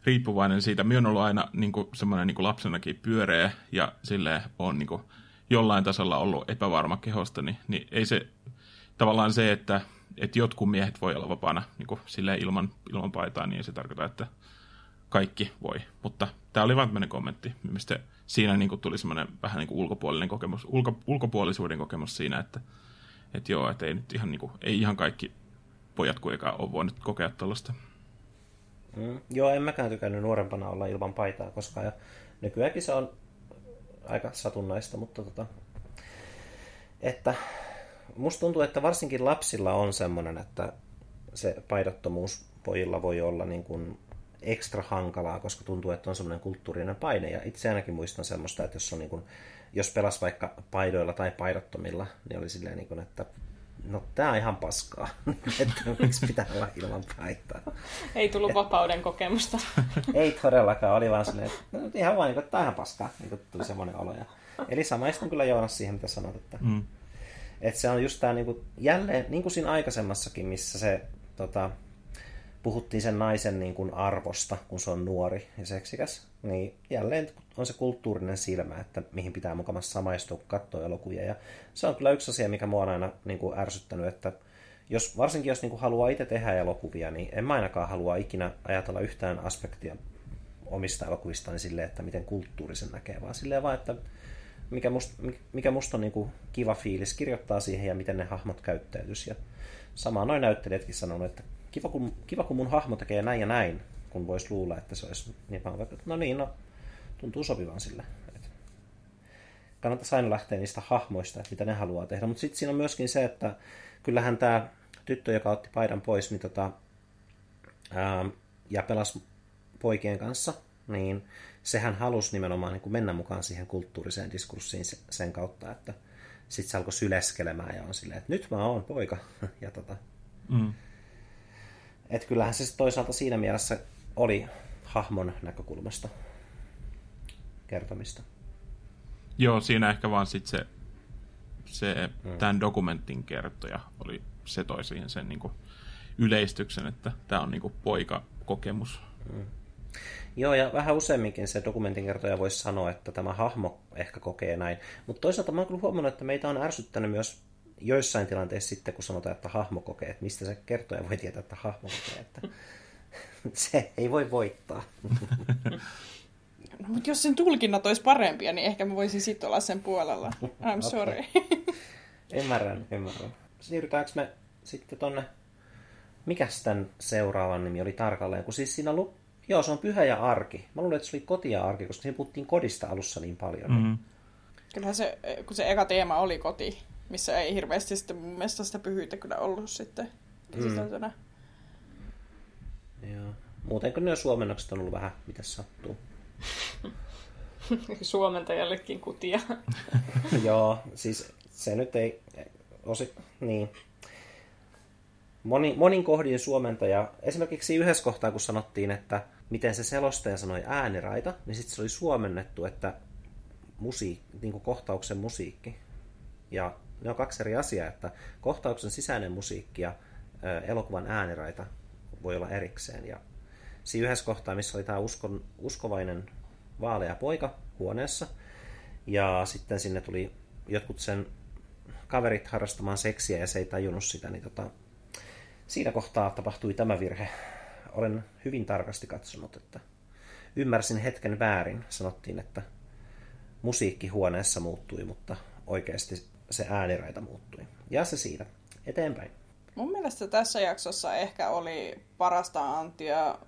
Speaker 5: riippuvainen siitä. Minä olen ollut aina niin kuin, semmoinen niin kuin lapsenakin pyöreä ja sille on niin kuin, jollain tasolla ollut epävarma kehosta, niin, niin ei se tavallaan se, että että jotkut miehet voi olla vapaana niin kuin, ilman, ilman paitaa, niin se tarkoittaa, että kaikki voi. Mutta tämä oli vain tämmöinen kommentti. Mistä siinä niin kuin, tuli semmoinen vähän niin kuin ulkopuolinen kokemus, ulko, ulkopuolisuuden kokemus siinä, että, että joo, että ei nyt ihan, niin kuin, ei ihan kaikki pojat kuitenkaan ole voinut kokea tällaista.
Speaker 2: Mm, joo, en mäkään tykännyt nuorempana olla ilman paitaa koskaan. Ja nykyäänkin se on aika satunnaista, mutta tota, että musta tuntuu, että varsinkin lapsilla on semmoinen, että se paidattomuus pojilla voi olla niin kuin ekstra hankalaa, koska tuntuu, että on semmoinen kulttuurinen paine. Ja itse ainakin muistan semmoista, että jos, on niin kuin, jos pelas vaikka paidoilla tai paidattomilla, niin oli silleen, niin kuin, että no tää on ihan paskaa, että miksi pitää olla ilman päitä.
Speaker 3: Ei tullut vapauden kokemusta.
Speaker 2: Ei todellakaan, oli vaan silleen, että no, ihan vain, että tää on ihan paskaa, niin kuin tuli semmoinen olo. Ja, eli samaistun kyllä Joonas siihen, mitä sanot, että, mm. että se on just tää niin kuin, jälleen, niin kuin siinä aikaisemmassakin, missä se tota, puhuttiin sen naisen niin kuin arvosta, kun se on nuori ja seksikäs, niin jälleen on se kulttuurinen silmä, että mihin pitää mukavasti samaistua, kun katsoo elokuvia. Ja se on kyllä yksi asia, mikä mua on aina niin kuin ärsyttänyt, että jos, varsinkin jos niin kuin haluaa itse tehdä elokuvia, niin en mä ainakaan halua ikinä ajatella yhtään aspektia omista elokuvistani silleen, että miten kulttuurisen näkee, vaan silleen vaan, että mikä musta, mikä musta on niin kuin kiva fiilis kirjoittaa siihen ja miten ne hahmot käyttäytyisi. Ja samaa noin näyttelijätkin sanonut, että kiva kun, kiva kun mun hahmo tekee näin ja näin, kun voisi luulla, että se olisi niin vaan, että no niin, no tuntuu sopivan sille. Et kannattaisi aina lähteä niistä hahmoista, että mitä ne haluaa tehdä. Mutta sitten siinä on myöskin se, että kyllähän tämä tyttö, joka otti paidan pois niin tota, ää, ja pelasi poikien kanssa, niin sehän halusi nimenomaan niin kuin mennä mukaan siihen kulttuuriseen diskurssiin sen kautta, että sitten se alkoi syleskelemään ja on silleen, että nyt mä oon poika. ja tota, mm. Että kyllähän se toisaalta siinä mielessä oli hahmon näkökulmasta kertomista.
Speaker 5: Joo, siinä ehkä vaan sitten se, se mm. tämän dokumentin kertoja oli, se toi siihen sen niin kuin yleistyksen, että tämä on niin kuin poikakokemus. Mm.
Speaker 2: Joo, ja vähän useamminkin se dokumentin kertoja voisi sanoa, että tämä hahmo ehkä kokee näin. Mutta toisaalta mä oon kyllä huomannut, että meitä on ärsyttänyt myös joissain tilanteissa sitten, kun sanotaan, että hahmo kokee, että mistä se kertoja voi tietää, että hahmo kokee, että se ei voi voittaa.
Speaker 4: No, mutta jos sen tulkinnat olisi parempia, niin ehkä mä voisin sitten olla sen puolella. I'm sorry.
Speaker 2: ymmärrän, ymmärrän. Siirrytäänkö me sitten tonne, mikä tämän seuraavan nimi oli tarkalleen? Kun siis siinä lu... Joo, se on pyhä ja arki. Mä luulen, että se oli koti ja arki, koska siinä puhuttiin kodista alussa niin paljon. Mm-hmm.
Speaker 4: Kyllähän se, kun se eka teema oli koti, missä ei hirveästi sitten mun mielestä sitä pyhyyttä kyllä ollut sitten käsiteltynä.
Speaker 2: Mm. Joo. Muuten kun ne suomennokset on ollut vähän, mitä sattuu.
Speaker 3: Suomentajallekin kutia.
Speaker 2: Joo, siis se nyt ei osi, niin. Moni, monin kohdin suomentaja, esimerkiksi yhdessä kohtaa kun sanottiin, että miten se selostaja sanoi ääniraita, niin sitten se oli suomennettu, että musiik, niin kohtauksen musiikki. Ja ne on kaksi eri asiaa, että kohtauksen sisäinen musiikki ja elokuvan ääniraita voi olla erikseen. Ja siinä yhdessä kohtaa, missä oli tämä uskon, uskovainen vaalea poika huoneessa, ja sitten sinne tuli jotkut sen kaverit harrastamaan seksiä ja se ei tajunnut sitä, niin tota, siinä kohtaa tapahtui tämä virhe. Olen hyvin tarkasti katsonut, että ymmärsin hetken väärin. Sanottiin, että musiikki huoneessa muuttui, mutta oikeasti se ääniraita muuttui. Ja se siitä. Eteenpäin.
Speaker 4: Mun mielestä tässä jaksossa ehkä oli parasta antia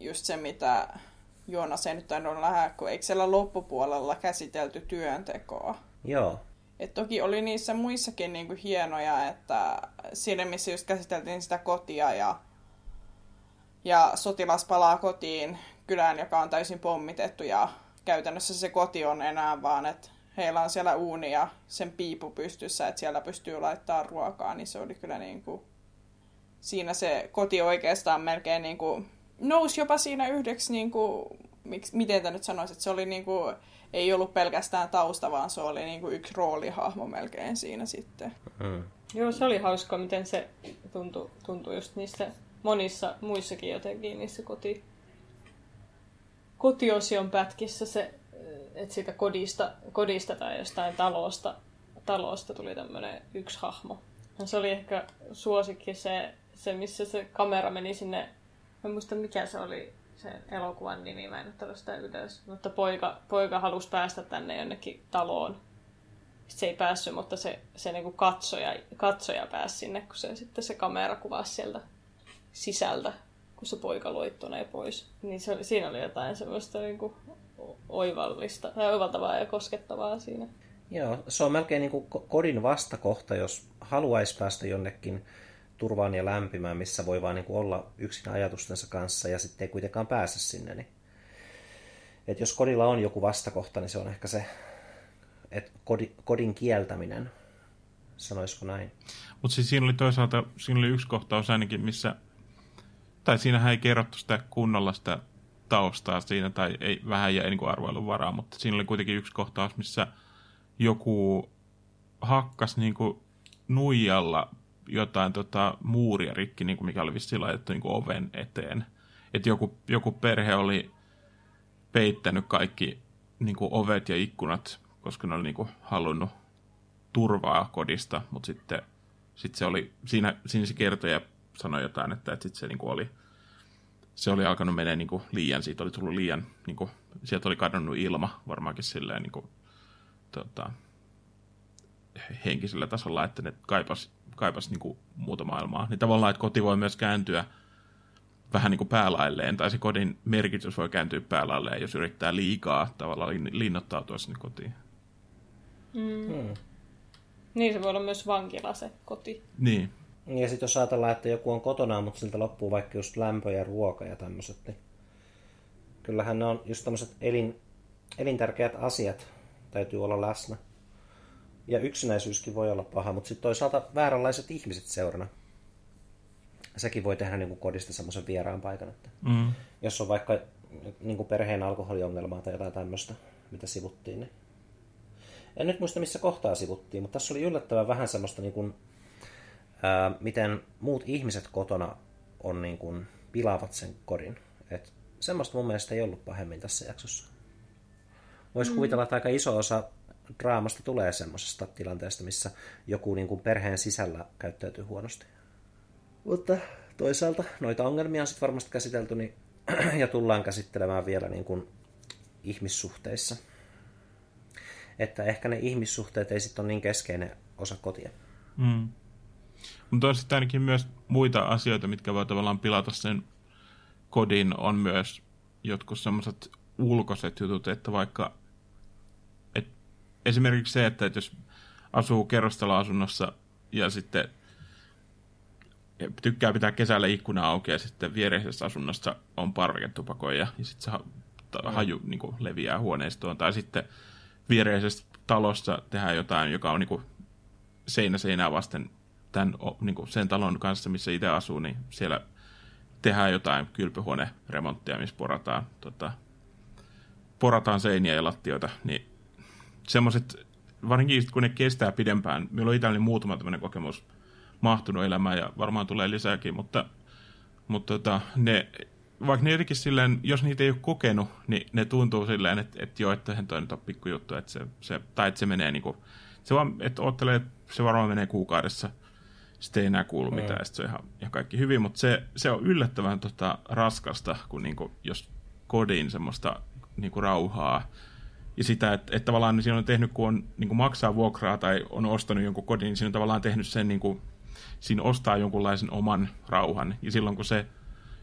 Speaker 4: just se, mitä Joonas ei nyt tainnut lähteä, kun eikö siellä loppupuolella käsitelty työntekoa?
Speaker 2: Joo.
Speaker 4: Et toki oli niissä muissakin niinku hienoja, että siinä missä just käsiteltiin sitä kotia ja, ja sotilas palaa kotiin kylään, joka on täysin pommitettu ja käytännössä se koti on enää vaan, että heillä on siellä uuni ja sen piipu pystyssä, että siellä pystyy laittaa ruokaa, niin se oli kyllä niin kuin, siinä se koti oikeastaan melkein niin kuin, nousi jopa siinä yhdeksi, niin kuin, miksi, miten tämä nyt sanoisi, että se oli niin kuin, ei ollut pelkästään tausta, vaan se oli niin kuin yksi roolihahmo melkein siinä sitten.
Speaker 3: Mm. Joo, se oli hauska, miten se tuntui, tuntui just niissä monissa muissakin jotenkin niissä koti, kotiosion pätkissä se että siitä kodista, kodista tai jostain talosta, talosta tuli tämmöinen yksi hahmo. Ja se oli ehkä suosikki se, se, missä se kamera meni sinne, mä en muista mikä se oli se elokuvan nimi, mä en ottanut sitä ylös. Mutta poika, poika halusi päästä tänne jonnekin taloon. Sitten se ei päässyt, mutta se, se niinku katsoja, katsoja pääsi sinne, kun se, sitten se kamera kuvasi sieltä sisältä, kun se poika loittunee pois. Niin se oli, siinä oli jotain semmoista niinku oivallista, tai oivaltavaa ja koskettavaa siinä.
Speaker 2: Joo, se on melkein niin kuin kodin vastakohta, jos haluaisi päästä jonnekin turvaan ja lämpimään, missä voi vaan niin kuin olla yksin ajatustensa kanssa ja sitten ei kuitenkaan pääse sinne. Niin... Et jos kodilla on joku vastakohta, niin se on ehkä se, että kodin kieltäminen sanoisiko näin.
Speaker 5: Mutta siis siinä oli toisaalta, siinä oli yksi kohtaus ainakin, missä, tai siinähän ei kerrottu sitä kunnolla sitä taustaa siinä, tai ei, vähän jäi niin arvoilun varaa, mutta siinä oli kuitenkin yksi kohtaus, missä joku hakkas niin kuin nuijalla jotain tota, muuria rikki, niin kuin mikä oli vissiin laitettu niin kuin oven eteen. Että joku, joku perhe oli peittänyt kaikki niin kuin ovet ja ikkunat, koska ne oli niin kuin halunnut turvaa kodista, mutta sitten sit se oli, siinä, siinä se kertoja sanoi jotain, että, että sitten se niin kuin oli, se oli alkanut mennä niin kuin liian, siitä oli tullut liian, niin kuin, sieltä oli kadonnut ilma varmaankin silleen niin kuin, tota, henkisellä tasolla, että ne kaipas, kaipas niin kuin muuta maailmaa. Niin tavallaan, että koti voi myös kääntyä vähän niin kuin päälailleen, tai se kodin merkitys voi kääntyä päälailleen, jos yrittää liikaa tavallaan linnoittautua sinne kotiin.
Speaker 3: Mm. Hmm. Niin, se voi olla myös vankila se koti.
Speaker 5: Niin.
Speaker 2: Ja sitten jos ajatellaan, että joku on kotona, mutta siltä loppuu vaikka just lämpö ja ruoka ja tämmöiset, niin kyllähän ne on just tämmöiset elin, elintärkeät asiat täytyy olla läsnä. Ja yksinäisyyskin voi olla paha, mutta sitten toisaalta vääränlaiset ihmiset seurana. Sekin voi tehdä niin kuin kodista semmoisen vieraan paikan. Että mm. Jos on vaikka niin kuin perheen alkoholiongelmaa tai jotain tämmöistä, mitä sivuttiin, niin en nyt muista missä kohtaa sivuttiin, mutta tässä oli yllättävän vähän semmoista, niin kuin, ää, miten muut ihmiset kotona on niin kuin, pilaavat sen kodin. Et semmoista mun mielestä ei ollut pahemmin tässä jaksossa. Voisi mm. kuvitella, että aika iso osa draamasta tulee semmoisesta tilanteesta, missä joku niin kuin perheen sisällä käyttäytyy huonosti. Mutta toisaalta noita ongelmia on sitten varmasti käsitelty niin, ja tullaan käsittelemään vielä niin kuin ihmissuhteissa. Että ehkä ne ihmissuhteet ei sitten ole niin keskeinen osa kotia.
Speaker 5: Mm. Mutta on sitten ainakin myös muita asioita, mitkä voi tavallaan pilata sen kodin, on myös jotkut semmoiset ulkoiset jutut, että vaikka et esimerkiksi se, että, että jos asuu kerrostaloasunnossa ja sitten tykkää pitää kesällä ikkuna auki ja sitten viereisessä asunnossa on parveketupakoja ja sitten se haju niin kuin, leviää huoneistoon. Tai sitten viereisessä talossa tehdään jotain, joka on niin kuin, seinä seinää vasten tämän, niin kuin, sen talon kanssa, missä itse asuu, niin siellä tehdään jotain kylpyhuoneremonttia, missä porataan, tota, porataan seiniä ja lattioita, niin semmoiset, varsinkin kun ne kestää pidempään, meillä on itselleni muutama tämmöinen kokemus mahtunut elämään ja varmaan tulee lisääkin, mutta, mutta tota, ne, vaikka ne jotenkin silleen, jos niitä ei ole kokenut, niin ne tuntuu silleen, että, että joo, että toi nyt on pikkujuttu, että se, se, tai että se menee niin kuin, se vaan, että oottelee, että se varmaan menee kuukaudessa, sitten ei enää kuulu mitään, ja se on ihan, ihan kaikki hyvin, mutta se, se on yllättävän tota, raskasta, kun niin kuin, jos kodin semmoista niin kuin rauhaa, ja sitä, että, että tavallaan niin siinä on tehnyt, kun on niin kuin maksaa vuokraa tai on ostanut jonkun kodin, niin siinä on tavallaan tehnyt sen, niin kuin, siinä ostaa jonkunlaisen oman rauhan. Ja silloin kun se,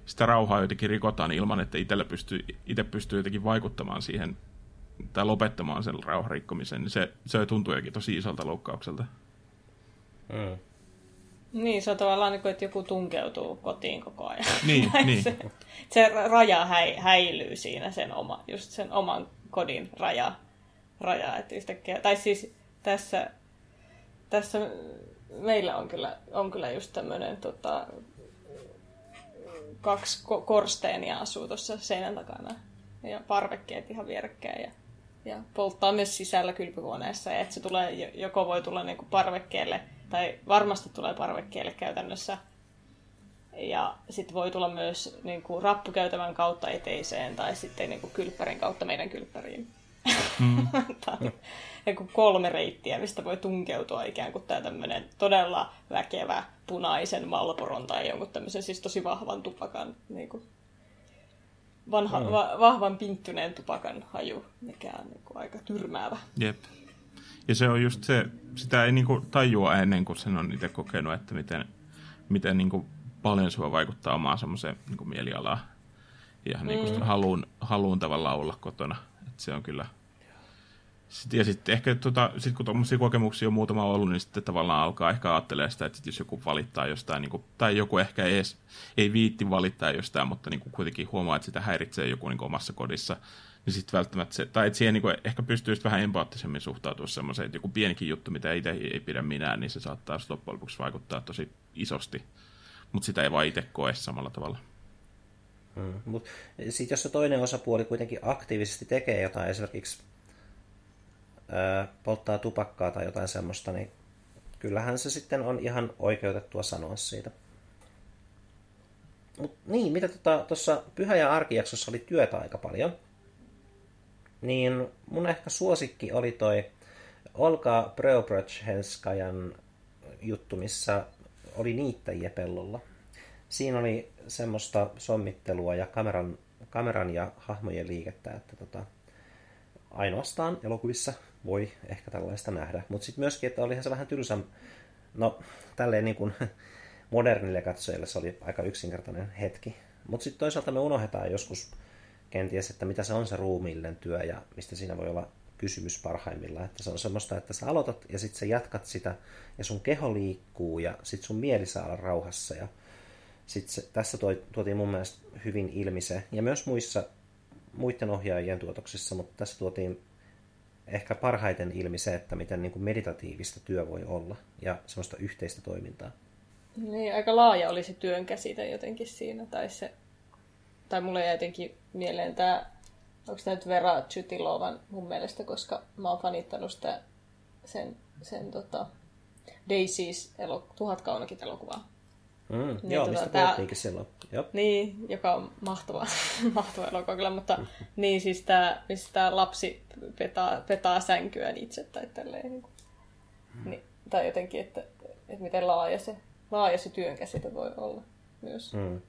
Speaker 5: sitä rauhaa jotenkin rikotaan ilman, että itsellä pystyy, itse pystyy jotenkin vaikuttamaan siihen tai lopettamaan sen rauhan rikkomisen, niin se, se tuntuu jokin tosi isolta loukkaukselta.
Speaker 3: Mm. Niin, se on tavallaan niin kuin, että joku tunkeutuu kotiin koko ajan.
Speaker 5: Niin, niin.
Speaker 3: Se, se raja häi, häilyy siinä, sen oma, just sen oman kodin raja. raja että yhtäkkiä, tai siis tässä, tässä meillä on kyllä, on kyllä just tämmöinen tota, kaksi korsteenia asuu tuossa seinän takana ja parvekkeet ihan vierekkäin ja, ja polttaa myös sisällä kylpyhuoneessa ja että se tulee, joko voi tulla niinku parvekkeelle tai varmasti tulee parvekkeelle käytännössä ja sitten voi tulla myös niin kuin, rappukäytävän kautta eteiseen tai sitten niin kuin, kylppärin kautta meidän kylppäriin. Mm. niin kuin kolme reittiä, mistä voi tunkeutua ikään kuin tämä tämmöinen todella väkevä punaisen malporon tai jonkun tämmöisen siis tosi vahvan tupakan, niin kuin, vanha, mm. va, vahvan pinttyneen tupakan haju, mikä on niin kuin, aika tyrmäävä.
Speaker 5: Jep. Ja se on just se, sitä ei niin kuin tajua ennen kuin sen on itse kokenut, että miten, miten niin kuin paljon se voi vaikuttaa omaan semmoiseen niin mielialaan. Ja niin kuin mm. haluun, haluun tavallaan olla kotona. Et se on kyllä... Sitten, ja sitten ehkä tota, sit kun tuommoisia kokemuksia on muutama ollut, niin sitten tavallaan alkaa ehkä ajattelee sitä, että jos joku valittaa jostain, niin kuin, tai joku ehkä ei, edes, ei viitti valittaa jostain, mutta niin kuin kuitenkin huomaa, että sitä häiritsee joku niin omassa kodissa, niin sitten välttämättä se, tai että siihen niin kuin ehkä pystyisi vähän empaattisemmin suhtautua semmoiseen, että joku pienikin juttu, mitä itse ei pidä minään, niin se saattaa loppujen lopuksi vaikuttaa tosi isosti. Mutta sitä ei vaan itse koe samalla tavalla.
Speaker 2: Mm, mutta sitten jos se toinen osapuoli kuitenkin aktiivisesti tekee jotain, esimerkiksi ää, polttaa tupakkaa tai jotain semmoista, niin kyllähän se sitten on ihan oikeutettua sanoa siitä. Mut niin, mitä tuossa tota, Pyhä- ja Arkijaksossa oli työtä aika paljon, niin mun ehkä suosikki oli toi Olka Preobrachhenskajan juttu, missä oli niittäjiä pellolla. Siinä oli semmoista sommittelua ja kameran, kameran ja hahmojen liikettä, että tota, ainoastaan elokuvissa voi ehkä tällaista nähdä. Mutta sitten myöskin, että olihan se vähän tylsä, no tälleen niin kuin modernille katsojille se oli aika yksinkertainen hetki. Mutta sitten toisaalta me unohdetaan joskus kenties, että mitä se on se ruumiillinen työ ja mistä siinä voi olla kysymys parhaimmillaan. Että se on semmoista, että sä aloitat ja sitten sä jatkat sitä ja sun keho liikkuu ja sitten sun mieli saa olla rauhassa. Ja sit se, tässä toi, tuotiin mun mielestä hyvin ilmi se, ja myös muissa muiden ohjaajien tuotoksissa, mutta tässä tuotiin ehkä parhaiten ilmi se, että miten niin kuin meditatiivista työ voi olla ja semmoista yhteistä toimintaa.
Speaker 3: Niin, aika laaja oli se työn käsite jotenkin siinä, tai se, tai mulle jäi jotenkin mieleen tämä, onko tämä nyt Vera Chytilovan mun mielestä, koska mä oon fanittanut sitä, sen, sen tota, Daisies elo, tuhat kaunokit elokuvaa.
Speaker 2: Mm, niin, joo, tota, mistä tää, silloin. Jop.
Speaker 3: Niin, joka on mahtava, mahtava elokuva kyllä, mutta niin siis tämä, missä tämä lapsi petaa, petaa sänkyään itse tai tälleen. Niin kuin, niin, tai jotenkin, että, että miten laaja se, laaja se työn käsite voi olla myös.
Speaker 2: Mm.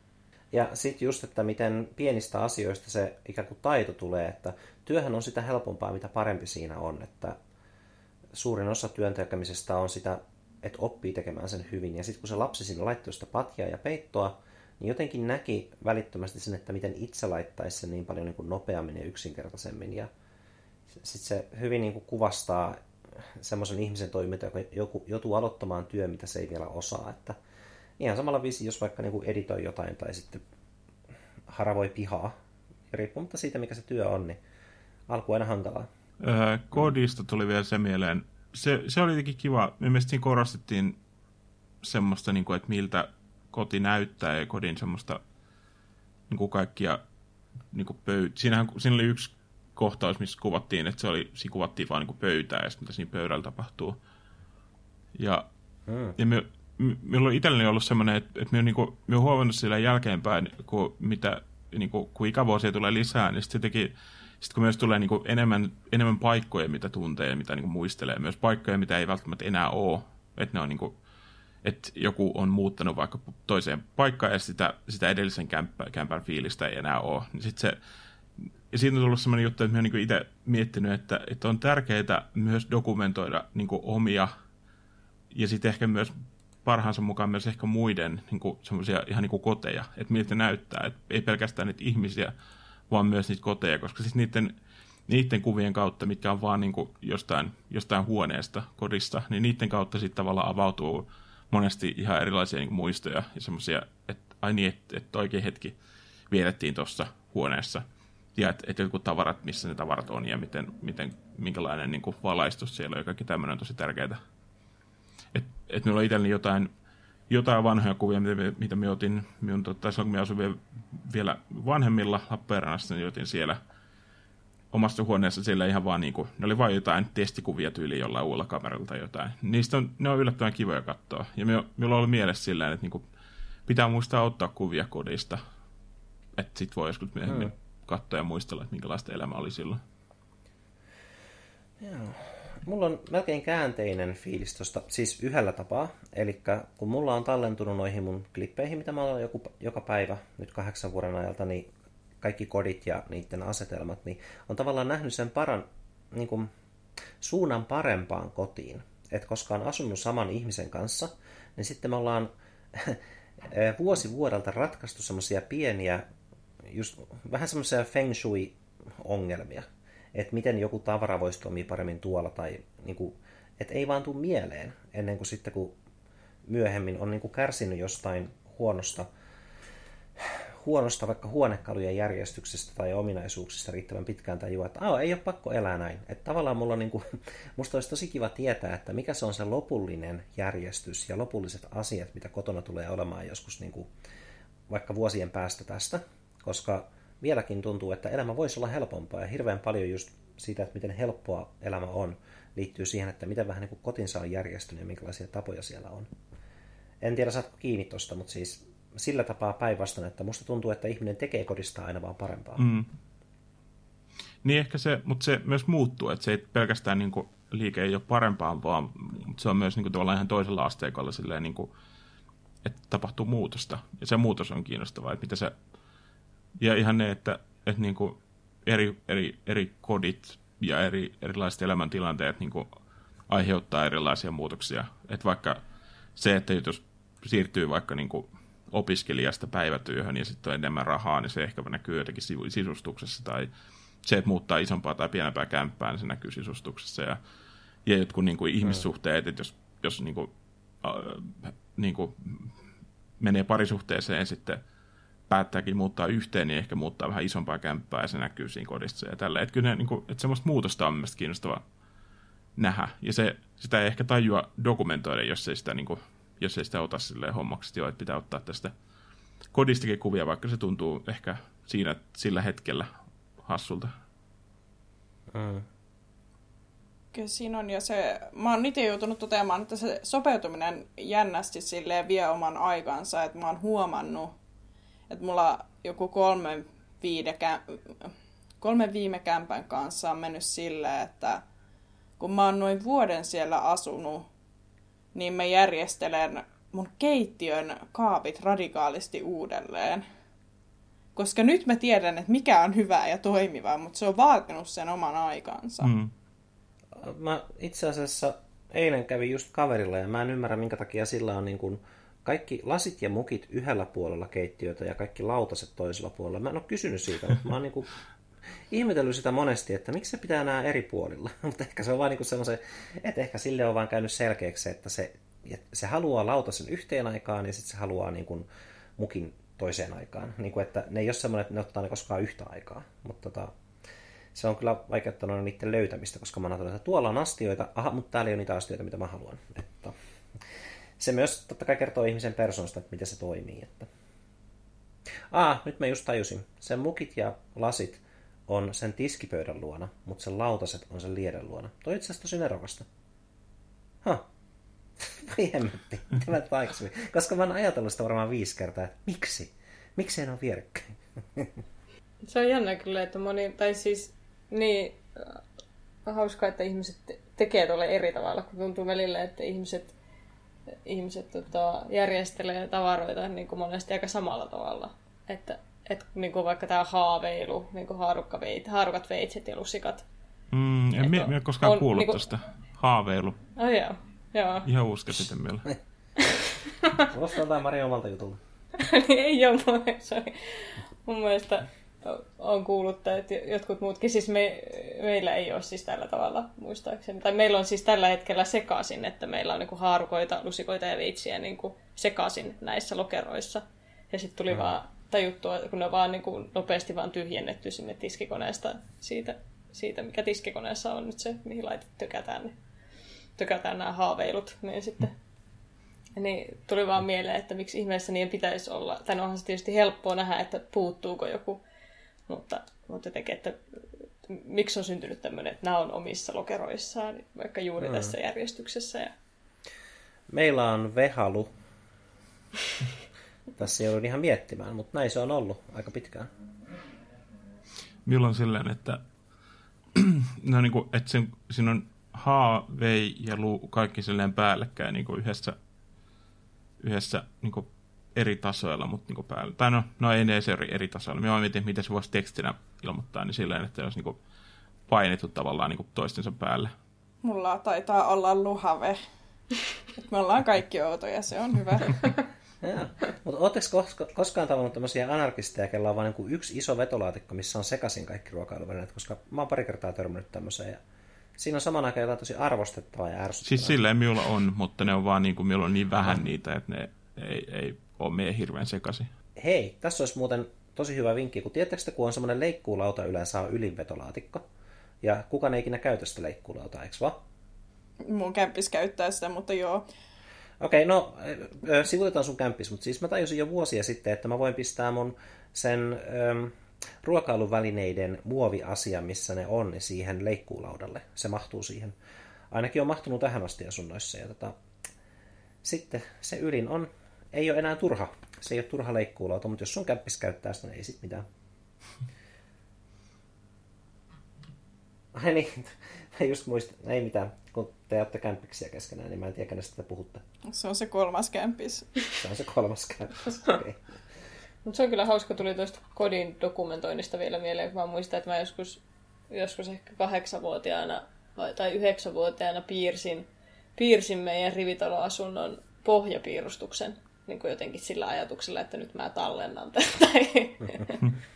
Speaker 2: Ja sitten just, että miten pienistä asioista se ikään kuin taito tulee, että työhän on sitä helpompaa, mitä parempi siinä on, että suurin osa työn tekemisestä on sitä että oppii tekemään sen hyvin. Ja sitten kun se lapsi sinne laittoi sitä patjaa ja peittoa, niin jotenkin näki välittömästi sen, että miten itse laittaisi sen niin paljon niin kuin nopeammin ja yksinkertaisemmin. Ja sitten se hyvin niin kuin kuvastaa semmoisen ihmisen toiminta, joka joku, joutuu aloittamaan työ, mitä se ei vielä osaa. Että ihan samalla viisi, jos vaikka niin kuin editoi jotain tai sitten haravoi pihaa, riippumatta siitä, mikä se työ on, niin alku aina hankalaa.
Speaker 5: Öö, kodista tuli vielä se mieleen, se, se oli jotenkin kiva. Mielestäni siinä korostettiin semmoista, niin kuin, että miltä koti näyttää ja kodin semmoista niin kuin kaikkia niin kuin pöyt... Siinähän, siinä oli yksi kohtaus, missä kuvattiin, että se oli, siinä kuvattiin vaan niin pöytää ja mitä siinä pöydällä tapahtuu. Ja, hmm. ja me, minulla on itselleni ollut semmoinen, että, että minä olen niin huomannut sillä jälkeenpäin, kun, mitä, niin kuin, kun ikävuosia tulee lisää, niin sitten jotenkin sitten kun myös tulee niin kuin enemmän, enemmän paikkoja, mitä tuntee, mitä niin kuin muistelee, myös paikkoja, mitä ei välttämättä enää ole, että ne on niin kuin, että joku on muuttanut vaikka toiseen paikkaan ja sitä, sitä edellisen kämppä, kämpän fiilistä ei enää ole. Niin sit se, ja siitä on tullut sellainen juttu, että olen niin itse miettinyt, että, että on tärkeää myös dokumentoida niin kuin omia ja sitten ehkä myös parhaansa mukaan myös ehkä muiden niin semmoisia ihan niin kuin koteja, että miltä näyttää, että ei pelkästään niitä ihmisiä, vaan myös niitä koteja, koska siis niiden, niiden kuvien kautta, mitkä on vaan niin kuin jostain, jostain huoneesta, kodista, niin niiden kautta sitten tavallaan avautuu monesti ihan erilaisia niin muistoja ja semmoisia, että ai niin, että, että oikein hetki vietettiin tuossa huoneessa. Ja että, että jotkut tavarat, missä ne tavarat on ja miten, miten, minkälainen niin kuin valaistus siellä on ja kaikki tämmöinen on tosi tärkeää. Että et minulla on itselleni jotain jotain vanhoja kuvia, mitä, mitä me otin, minun, tota, silloin kun me asuin vielä, vanhemmilla Lappeenrannassa, niin otin siellä omassa huoneessa siellä ihan vaan niin kuin, ne oli vain jotain testikuvia tyyli jollain uudella kameralla tai jotain. Niistä on, ne on yllättävän kivoja katsoa. Ja me, minulla ollut mielessä sillä että niin kuin, pitää muistaa ottaa kuvia kodista. Että sit voi joskus myöhemmin hmm. katsoa ja muistella, että minkälaista elämä oli silloin.
Speaker 2: Joo. Mulla on melkein käänteinen fiilis tosta, siis yhdellä tapaa. Eli kun mulla on tallentunut noihin mun klippeihin, mitä mä oon joku, joka päivä nyt kahdeksan vuoden ajalta, niin kaikki kodit ja niiden asetelmat, niin on tavallaan nähnyt sen paran, niin kuin, suunnan parempaan kotiin. Että koska on asunut saman ihmisen kanssa, niin sitten me ollaan vuosi vuodelta ratkaistu semmoisia pieniä, just vähän semmoisia feng shui-ongelmia että miten joku tavara voisi toimia paremmin tuolla, tai niin kuin, että ei vaan tule mieleen ennen kuin sitten, kun myöhemmin on niin kuin kärsinyt jostain huonosta, huonosta vaikka huonekalujen järjestyksestä tai ominaisuuksista riittävän pitkään tajua, että ei ole pakko elää näin. Että tavallaan mulla on niin kuin, musta olisi tosi kiva tietää, että mikä se on se lopullinen järjestys ja lopulliset asiat, mitä kotona tulee olemaan joskus niin kuin, vaikka vuosien päästä tästä, koska vieläkin tuntuu, että elämä voisi olla helpompaa ja hirveän paljon just siitä, että miten helppoa elämä on, liittyy siihen, että miten vähän niin kuin kotinsa on järjestynyt ja minkälaisia tapoja siellä on. En tiedä, saatko kiinni tuosta, mutta siis sillä tapaa päinvastoin, että musta tuntuu, että ihminen tekee kodista aina vaan parempaa.
Speaker 5: Mm. Niin ehkä se, mutta se myös muuttuu, että se ei pelkästään niin kuin, liike ei ole parempaan, vaan se on myös niin kuin, tavallaan ihan toisella asteikolla silleen, niin kuin, että tapahtuu muutosta. Ja se muutos on kiinnostavaa, että mitä se, ja ihan ne, että, että niin kuin eri, eri, eri kodit ja eri, erilaiset elämäntilanteet niin kuin aiheuttaa erilaisia muutoksia. Että vaikka se, että jos siirtyy vaikka niin kuin opiskelijasta päivätyöhön ja sitten on enemmän rahaa, niin se ehkä näkyy jotenkin sisustuksessa tai se, että muuttaa isompaa tai pienempää kämppää, niin se näkyy sisustuksessa ja, ja jotkut niin kuin ihmissuhteet, että jos, jos niin kuin, äh, niin kuin menee parisuhteeseen sitten päättääkin muuttaa yhteen, niin ehkä muuttaa vähän isompaa kämppää ja se näkyy siinä kodissa ja tällä. Että kyllä ne, niin kuin, että semmoista muutosta on mielestäni kiinnostavaa nähdä. Ja se, sitä ei ehkä tajua dokumentoida, jos ei sitä, niin kuin, jos ei sitä ota silleen hommaksi, että pitää ottaa tästä kodistakin kuvia, vaikka se tuntuu ehkä siinä, sillä hetkellä hassulta.
Speaker 4: Mm. Kyllä siinä on, ja se, mä oon itse joutunut toteamaan, että se sopeutuminen jännästi silleen vie oman aikansa, että mä oon huomannut, että mulla joku kolme, viide, kolme viime kämpän kanssa on mennyt silleen, että kun mä oon noin vuoden siellä asunut, niin mä järjestelen mun keittiön kaapit radikaalisti uudelleen. Koska nyt mä tiedän, että mikä on hyvää ja toimivaa, mutta se on vaatinut sen oman aikansa. Mm.
Speaker 2: Mä itse asiassa eilen kävin just kaverilla ja mä en ymmärrä, minkä takia sillä on niin kuin kaikki lasit ja mukit yhdellä puolella keittiötä ja kaikki lautaset toisella puolella. Mä en ole kysynyt siitä, mutta mä oon niin kuin ihmetellyt sitä monesti, että miksi se pitää nämä eri puolilla. mutta ehkä se on vaan niin semmoisen, että ehkä sille on vaan käynyt selkeäksi, että se, se haluaa lautasen yhteen aikaan ja sitten se haluaa niin kuin mukin toiseen aikaan. Niin kuin, että ne ei ole semmoinen, että ne ottaa ne koskaan yhtä aikaa. Mutta tota, se on kyllä vaikeuttanut niiden löytämistä, koska mä ajattelin, että tuolla on astioita, aha, mutta täällä ei ole niitä astioita, mitä mä haluan. Että se myös totta kai kertoo ihmisen persoonasta, että miten se toimii. Että... Ah, nyt mä just tajusin. Sen mukit ja lasit on sen tiskipöydän luona, mutta sen lautaset on sen lieden luona. Toi itse asiassa tosi nerokasta. Ha. Vai hemmetti. Tämä aikaisemmin. Koska mä oon ajatellut sitä varmaan viisi kertaa, että miksi? Miksi ei ole vierekkäin?
Speaker 3: Se on jännä kyllä, että moni, tai siis niin äh, hauskaa, että ihmiset tekee tuolle eri tavalla, kun tuntuu välillä, että ihmiset, ihmiset tota, järjestelee tavaroita niin kuin monesti aika samalla tavalla. Että et, niin kuin vaikka tämä haaveilu, niin kuin haarukkaveit, haarukat veitset ja lusikat.
Speaker 5: Mm, en mie, mie koskaan on, kuullut niin kuin... tästä. Haaveilu.
Speaker 3: Oh, joo. joo.
Speaker 5: Ihan uske sitten meillä.
Speaker 2: Kuulostaa jotain Mari omalta jutulta.
Speaker 3: ei ole, se oli mun mielestä on kuullut, että jotkut muutkin, siis me, meillä ei ole siis tällä tavalla muistaakseni. Tai meillä on siis tällä hetkellä sekaisin, että meillä on niin kuin haarukoita, lusikoita ja veitsiä niin kuin sekaisin näissä lokeroissa. Ja sitten tuli mm. vaan tajuttua, kun ne on vaan niin kuin nopeasti vaan tyhjennetty sinne tiskikoneesta siitä, siitä, mikä tiskikoneessa on nyt se, mihin laitet tökätään, niin tökätään nämä haaveilut, niin sitten niin tuli vaan mieleen, että miksi ihmeessä niin pitäisi olla. Tai no onhan se tietysti helppoa nähdä, että puuttuuko joku, mutta, mutta jotenkin, että miksi on syntynyt tämmöinen, että nämä on omissa lokeroissaan, vaikka juuri mm. tässä järjestyksessä. Ja...
Speaker 2: Meillä on vehalu. Tässä joudun ihan miettimään, mutta näin se on ollut aika pitkään.
Speaker 5: Milloin silleen, että, no niin kuin, että sen, siinä on H, V ja Lu kaikki silleen päällekkäin niin kuin yhdessä, yhdessä niin kuin eri tasoilla, mutta niin päällä. Tai no, no ei ne edes eri, eri tasoilla. Mä mietin, miten se voisi tekstinä ilmoittaa, niin silleen, että olisi niin kuin painettu tavallaan niin kuin toistensa päälle.
Speaker 4: Mulla taitaa olla luhave. me ollaan kaikki outoja, se on hyvä.
Speaker 2: Mutta oletteko koskaan tavannut tämmöisiä anarkisteja, kellä on vain niin yksi iso vetolaatikko, missä on sekaisin kaikki ruokailuvälineet, koska mä oon pari kertaa törmännyt tämmöiseen. Ja siinä on saman aikaan jotain tosi arvostettavaa ja ärsyttävää.
Speaker 5: Siis silleen minulla on, mutta ne on vaan niin kuin, minulla on niin vähän niitä, että ne ei, ei ole meidän hirveän sekaisin.
Speaker 2: Hei, tässä olisi muuten tosi hyvä vinkki, kun tiedättekö kun on semmoinen leikkuulauta yleensä on ylinvetolaatikko, ja kukaan ei ikinä käytä sitä leikkuulautaa, eikö vaan?
Speaker 4: Mun kämppis käyttää sitä, mutta joo.
Speaker 2: Okei, no sivutetaan sun kämppis, mutta siis mä tajusin jo vuosia sitten, että mä voin pistää mun sen ähm, ruokailuvälineiden muoviasia, missä ne on, niin siihen leikkuulaudalle. Se mahtuu siihen. Ainakin on mahtunut tähän asti asunnoissa. Ja tota, sitten se ylin on, ei ole enää turha. Se ei ole turha leikkuulauta, mutta jos sun kämppis käyttää sitä, niin ei sit mitään. Ai niin, mä just muistin, ei mitään, kun te olette kämppiksiä keskenään, niin mä en tiedä, kenestä te puhutte.
Speaker 4: Se on se kolmas kämppis.
Speaker 2: Se on se kolmas kämppis, okay.
Speaker 3: Mutta se on kyllä hauska, tuli tuosta kodin dokumentoinnista vielä mieleen, kun mä muistan, että mä joskus, joskus ehkä kahdeksanvuotiaana vai, tai yhdeksänvuotiaana piirsin, piirsin meidän rivitaloasunnon pohjapiirustuksen niin kuin jotenkin sillä ajatuksella, että nyt mä tallennan tätä.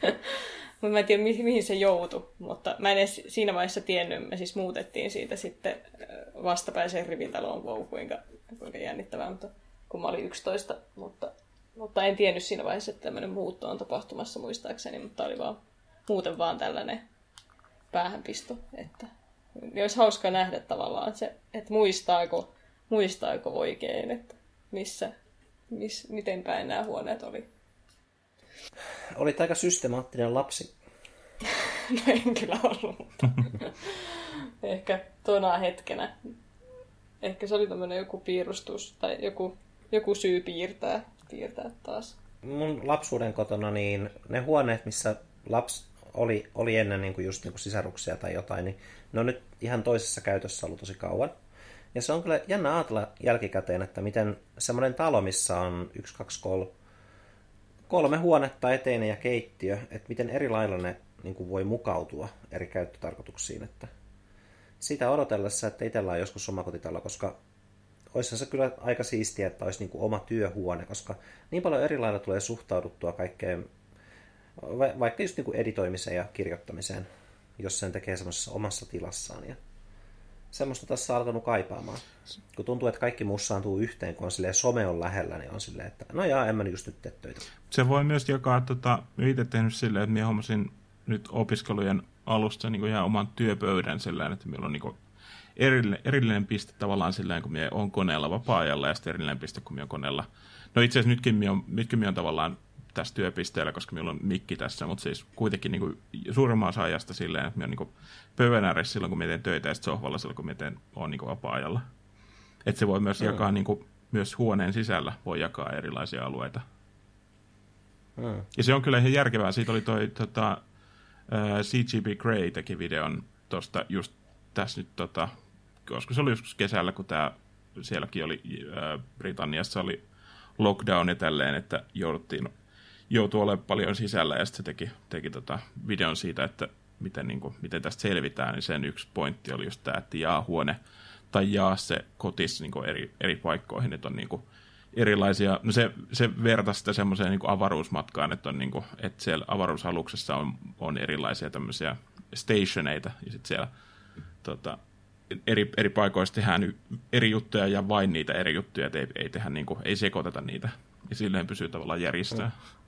Speaker 3: mutta mä en tiedä, mihin se joutui, mutta mä en edes siinä vaiheessa tiennyt, me siis muutettiin siitä sitten vastapäiseen rivitaloon, wow, kuinka, kuinka jännittävää, mutta kun mä olin 11, mutta mutta en tiennyt siinä vaiheessa, että tämmöinen muutto on tapahtumassa muistaakseni, mutta oli vaan muuten vaan tällainen päähänpisto. Että niin olisi hauska nähdä tavallaan se, että muistaako, muistaako oikein, että missä, miss, miten päin nämä huoneet oli.
Speaker 2: Olit aika systemaattinen lapsi.
Speaker 3: no en kyllä ollut, mutta ehkä tuona hetkenä. Ehkä se oli tämmöinen joku piirustus tai joku, joku syy piirtää piirtää taas.
Speaker 2: Mun lapsuuden kotona, niin ne huoneet, missä laps oli, oli ennen niin kuin just niin kuin sisaruksia tai jotain, niin ne on nyt ihan toisessa käytössä ollut tosi kauan. Ja se on kyllä jännä ajatella jälkikäteen, että miten semmoinen talo, missä on yksi, kaksi, kolme, kolme huonetta eteinen ja keittiö, että miten eri lailla ne niin kuin voi mukautua eri käyttötarkoituksiin. Että sitä odotellessa, että itsellä on joskus omakotitalo, koska olisihan se kyllä aika siistiä, että olisi niin kuin oma työhuone, koska niin paljon eri lailla tulee suhtauduttua kaikkeen, vaikka just niin kuin editoimiseen ja kirjoittamiseen, jos sen tekee semmoisessa omassa tilassaan. Ja semmoista tässä on alkanut kaipaamaan. Kun tuntuu, että kaikki mussaantuu yhteen, kun on silleen, some on lähellä, niin on silleen, että no jaa, en mä just nyt tee töitä.
Speaker 5: Se voi myös jakaa, tota, itse tehnyt silleen, että minä hommasin nyt opiskelujen alusta niin ihan oman työpöydän sellainen, että meillä on niin erillinen, erillinen piste tavallaan silleen, kun minä olen koneella vapaa-ajalla ja sitten erillinen piste, kun minä olen koneella. No itse asiassa nytkin minä on, nytkin minä on tavallaan tässä työpisteellä, koska minulla on mikki tässä, mutta siis kuitenkin niin kuin, suurimman osa ajasta silleen, että minä olen niin pöydän ääressä silloin, kun teen töitä ja sitten sohvalla silloin, kun teen, olen niin vapaa-ajalla. Että se voi myös mm. jakaa, niin kuin, myös huoneen sisällä voi jakaa erilaisia alueita. Mm. Ja se on kyllä ihan järkevää. Siitä oli toi tota, CGB Grey teki videon tuosta just tässä nyt tota, koska se oli joskus kesällä, kun tämä sielläkin oli, ää, Britanniassa oli lockdown ja tälleen, että jouduttiin, joutui olemaan paljon sisällä ja sitten se teki, teki tota videon siitä, että miten, niin kuin, miten tästä selvitään, niin sen yksi pointti oli just tämä, että jaa huone tai jaa se kotis niin kuin eri, eri paikkoihin, että on niin kuin, erilaisia, no se, se vertaisi sitä semmoiseen niin avaruusmatkaan, että, on niin kuin, että siellä avaruusaluksessa on, on erilaisia tämmöisiä stationeita, ja sitten siellä tota, eri, eri paikoista tehdään eri juttuja ja vain niitä eri juttuja, että ei, ei, tehdä, niin kuin, ei sekoiteta niitä. Ja silleen pysyy tavallaan järjestää. Mm.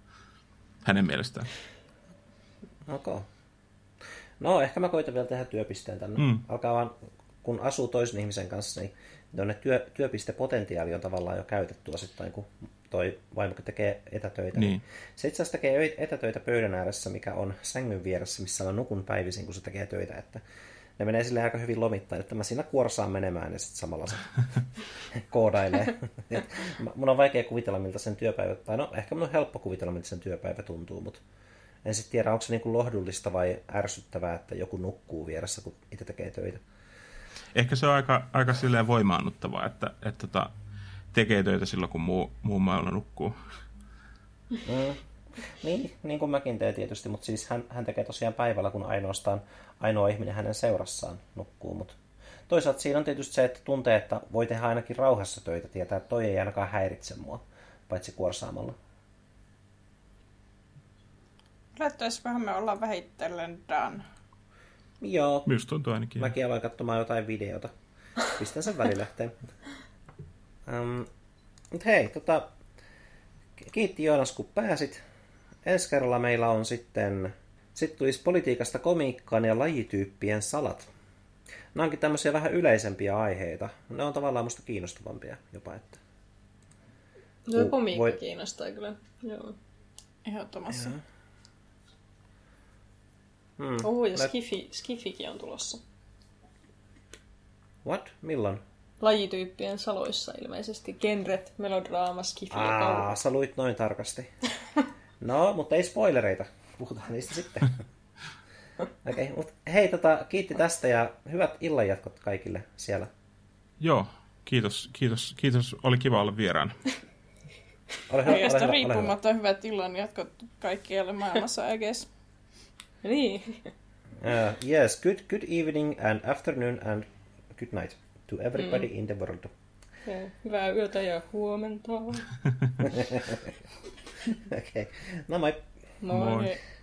Speaker 5: Hänen mielestään.
Speaker 2: Okay. No, ehkä mä koitan vielä tehdä työpisteen tänne. Mm. Alkaa vaan, kun asuu toisen ihmisen kanssa, niin tuonne työ, työpistepotentiaali on tavallaan jo käytetty osittain, kun toi vaimo tekee etätöitä. Niin. Se itse asiassa tekee etätöitä pöydän ääressä, mikä on sängyn vieressä, missä on nukun päivisin, kun se tekee töitä. Että ne menee sille aika hyvin lomittain, että mä siinä kuorsaan menemään ja sitten samalla se koodailee. mun on vaikea kuvitella, miltä sen työpäivä, tai no ehkä mun on helppo kuvitella, miltä sen työpäivä tuntuu, mutta en sitten tiedä, onko se niinku lohdullista vai ärsyttävää, että joku nukkuu vieressä, kun itse tekee töitä.
Speaker 5: Ehkä se on aika, aika silleen voimaannuttavaa, että, että, että tota, tekee töitä silloin, kun muu, muu maailma nukkuu.
Speaker 2: Mm. Niin, niin kuin mäkin teen tietysti, mutta siis hän, hän tekee tosiaan päivällä, kun ainoastaan ainoa ihminen hänen seurassaan nukkuu. Mutta toisaalta siinä on tietysti se, että tuntee, että voi tehdä ainakin rauhassa töitä, tietää, että toi ei ainakaan häiritse mua, paitsi kuorsaamalla.
Speaker 4: Lähtäisiköhän me olla vähitellen done?
Speaker 2: Joo.
Speaker 5: Myös tuntuu ainakin.
Speaker 2: Mäkin aloin katsomaan jotain videota. Pistän sen välilähteen. um, mutta hei, tota, kiitti Joonas, kun pääsit. ensi kerralla meillä on sitten, sitten tulisi politiikasta komiikkaan ja lajityyppien salat. Nämä onkin tämmöisiä vähän yleisempiä aiheita. Ne on tavallaan musta kiinnostavampia jopa, että
Speaker 3: Joo,
Speaker 2: Ku-
Speaker 3: komiikka
Speaker 2: voi-
Speaker 3: kiinnostaa kyllä. Joo.
Speaker 4: Ehdottomasti.
Speaker 2: Hmm.
Speaker 3: Oho, ja
Speaker 2: Mä-
Speaker 3: skifi, skifikin on tulossa.
Speaker 2: What? Milloin?
Speaker 3: Lajityyppien saloissa ilmeisesti. Genret, melodraama, skifi ja
Speaker 2: Aa, sä luit noin tarkasti. No, mutta ei spoilereita. Puhutaan niistä sitten. Okei, okay, mutta hei, tota, kiitti tästä ja hyvät illanjatkot kaikille siellä.
Speaker 5: Joo, kiitos, kiitos, kiitos. Oli kiva olla vieraana.
Speaker 2: Ole hyvä, ole
Speaker 4: Ajasta
Speaker 2: hyvä, ole hyvä.
Speaker 4: riippumatta hyvät illan jatkot kaikkialle maailmassa, I guess.
Speaker 3: Niin.
Speaker 2: Uh, yes, good, good evening and afternoon and good night to everybody mm. in the world.
Speaker 3: Joo, Hyvää yötä ja huomenta.
Speaker 2: Okei, okay. no moi.
Speaker 3: Moi.
Speaker 5: Moi.
Speaker 3: hei.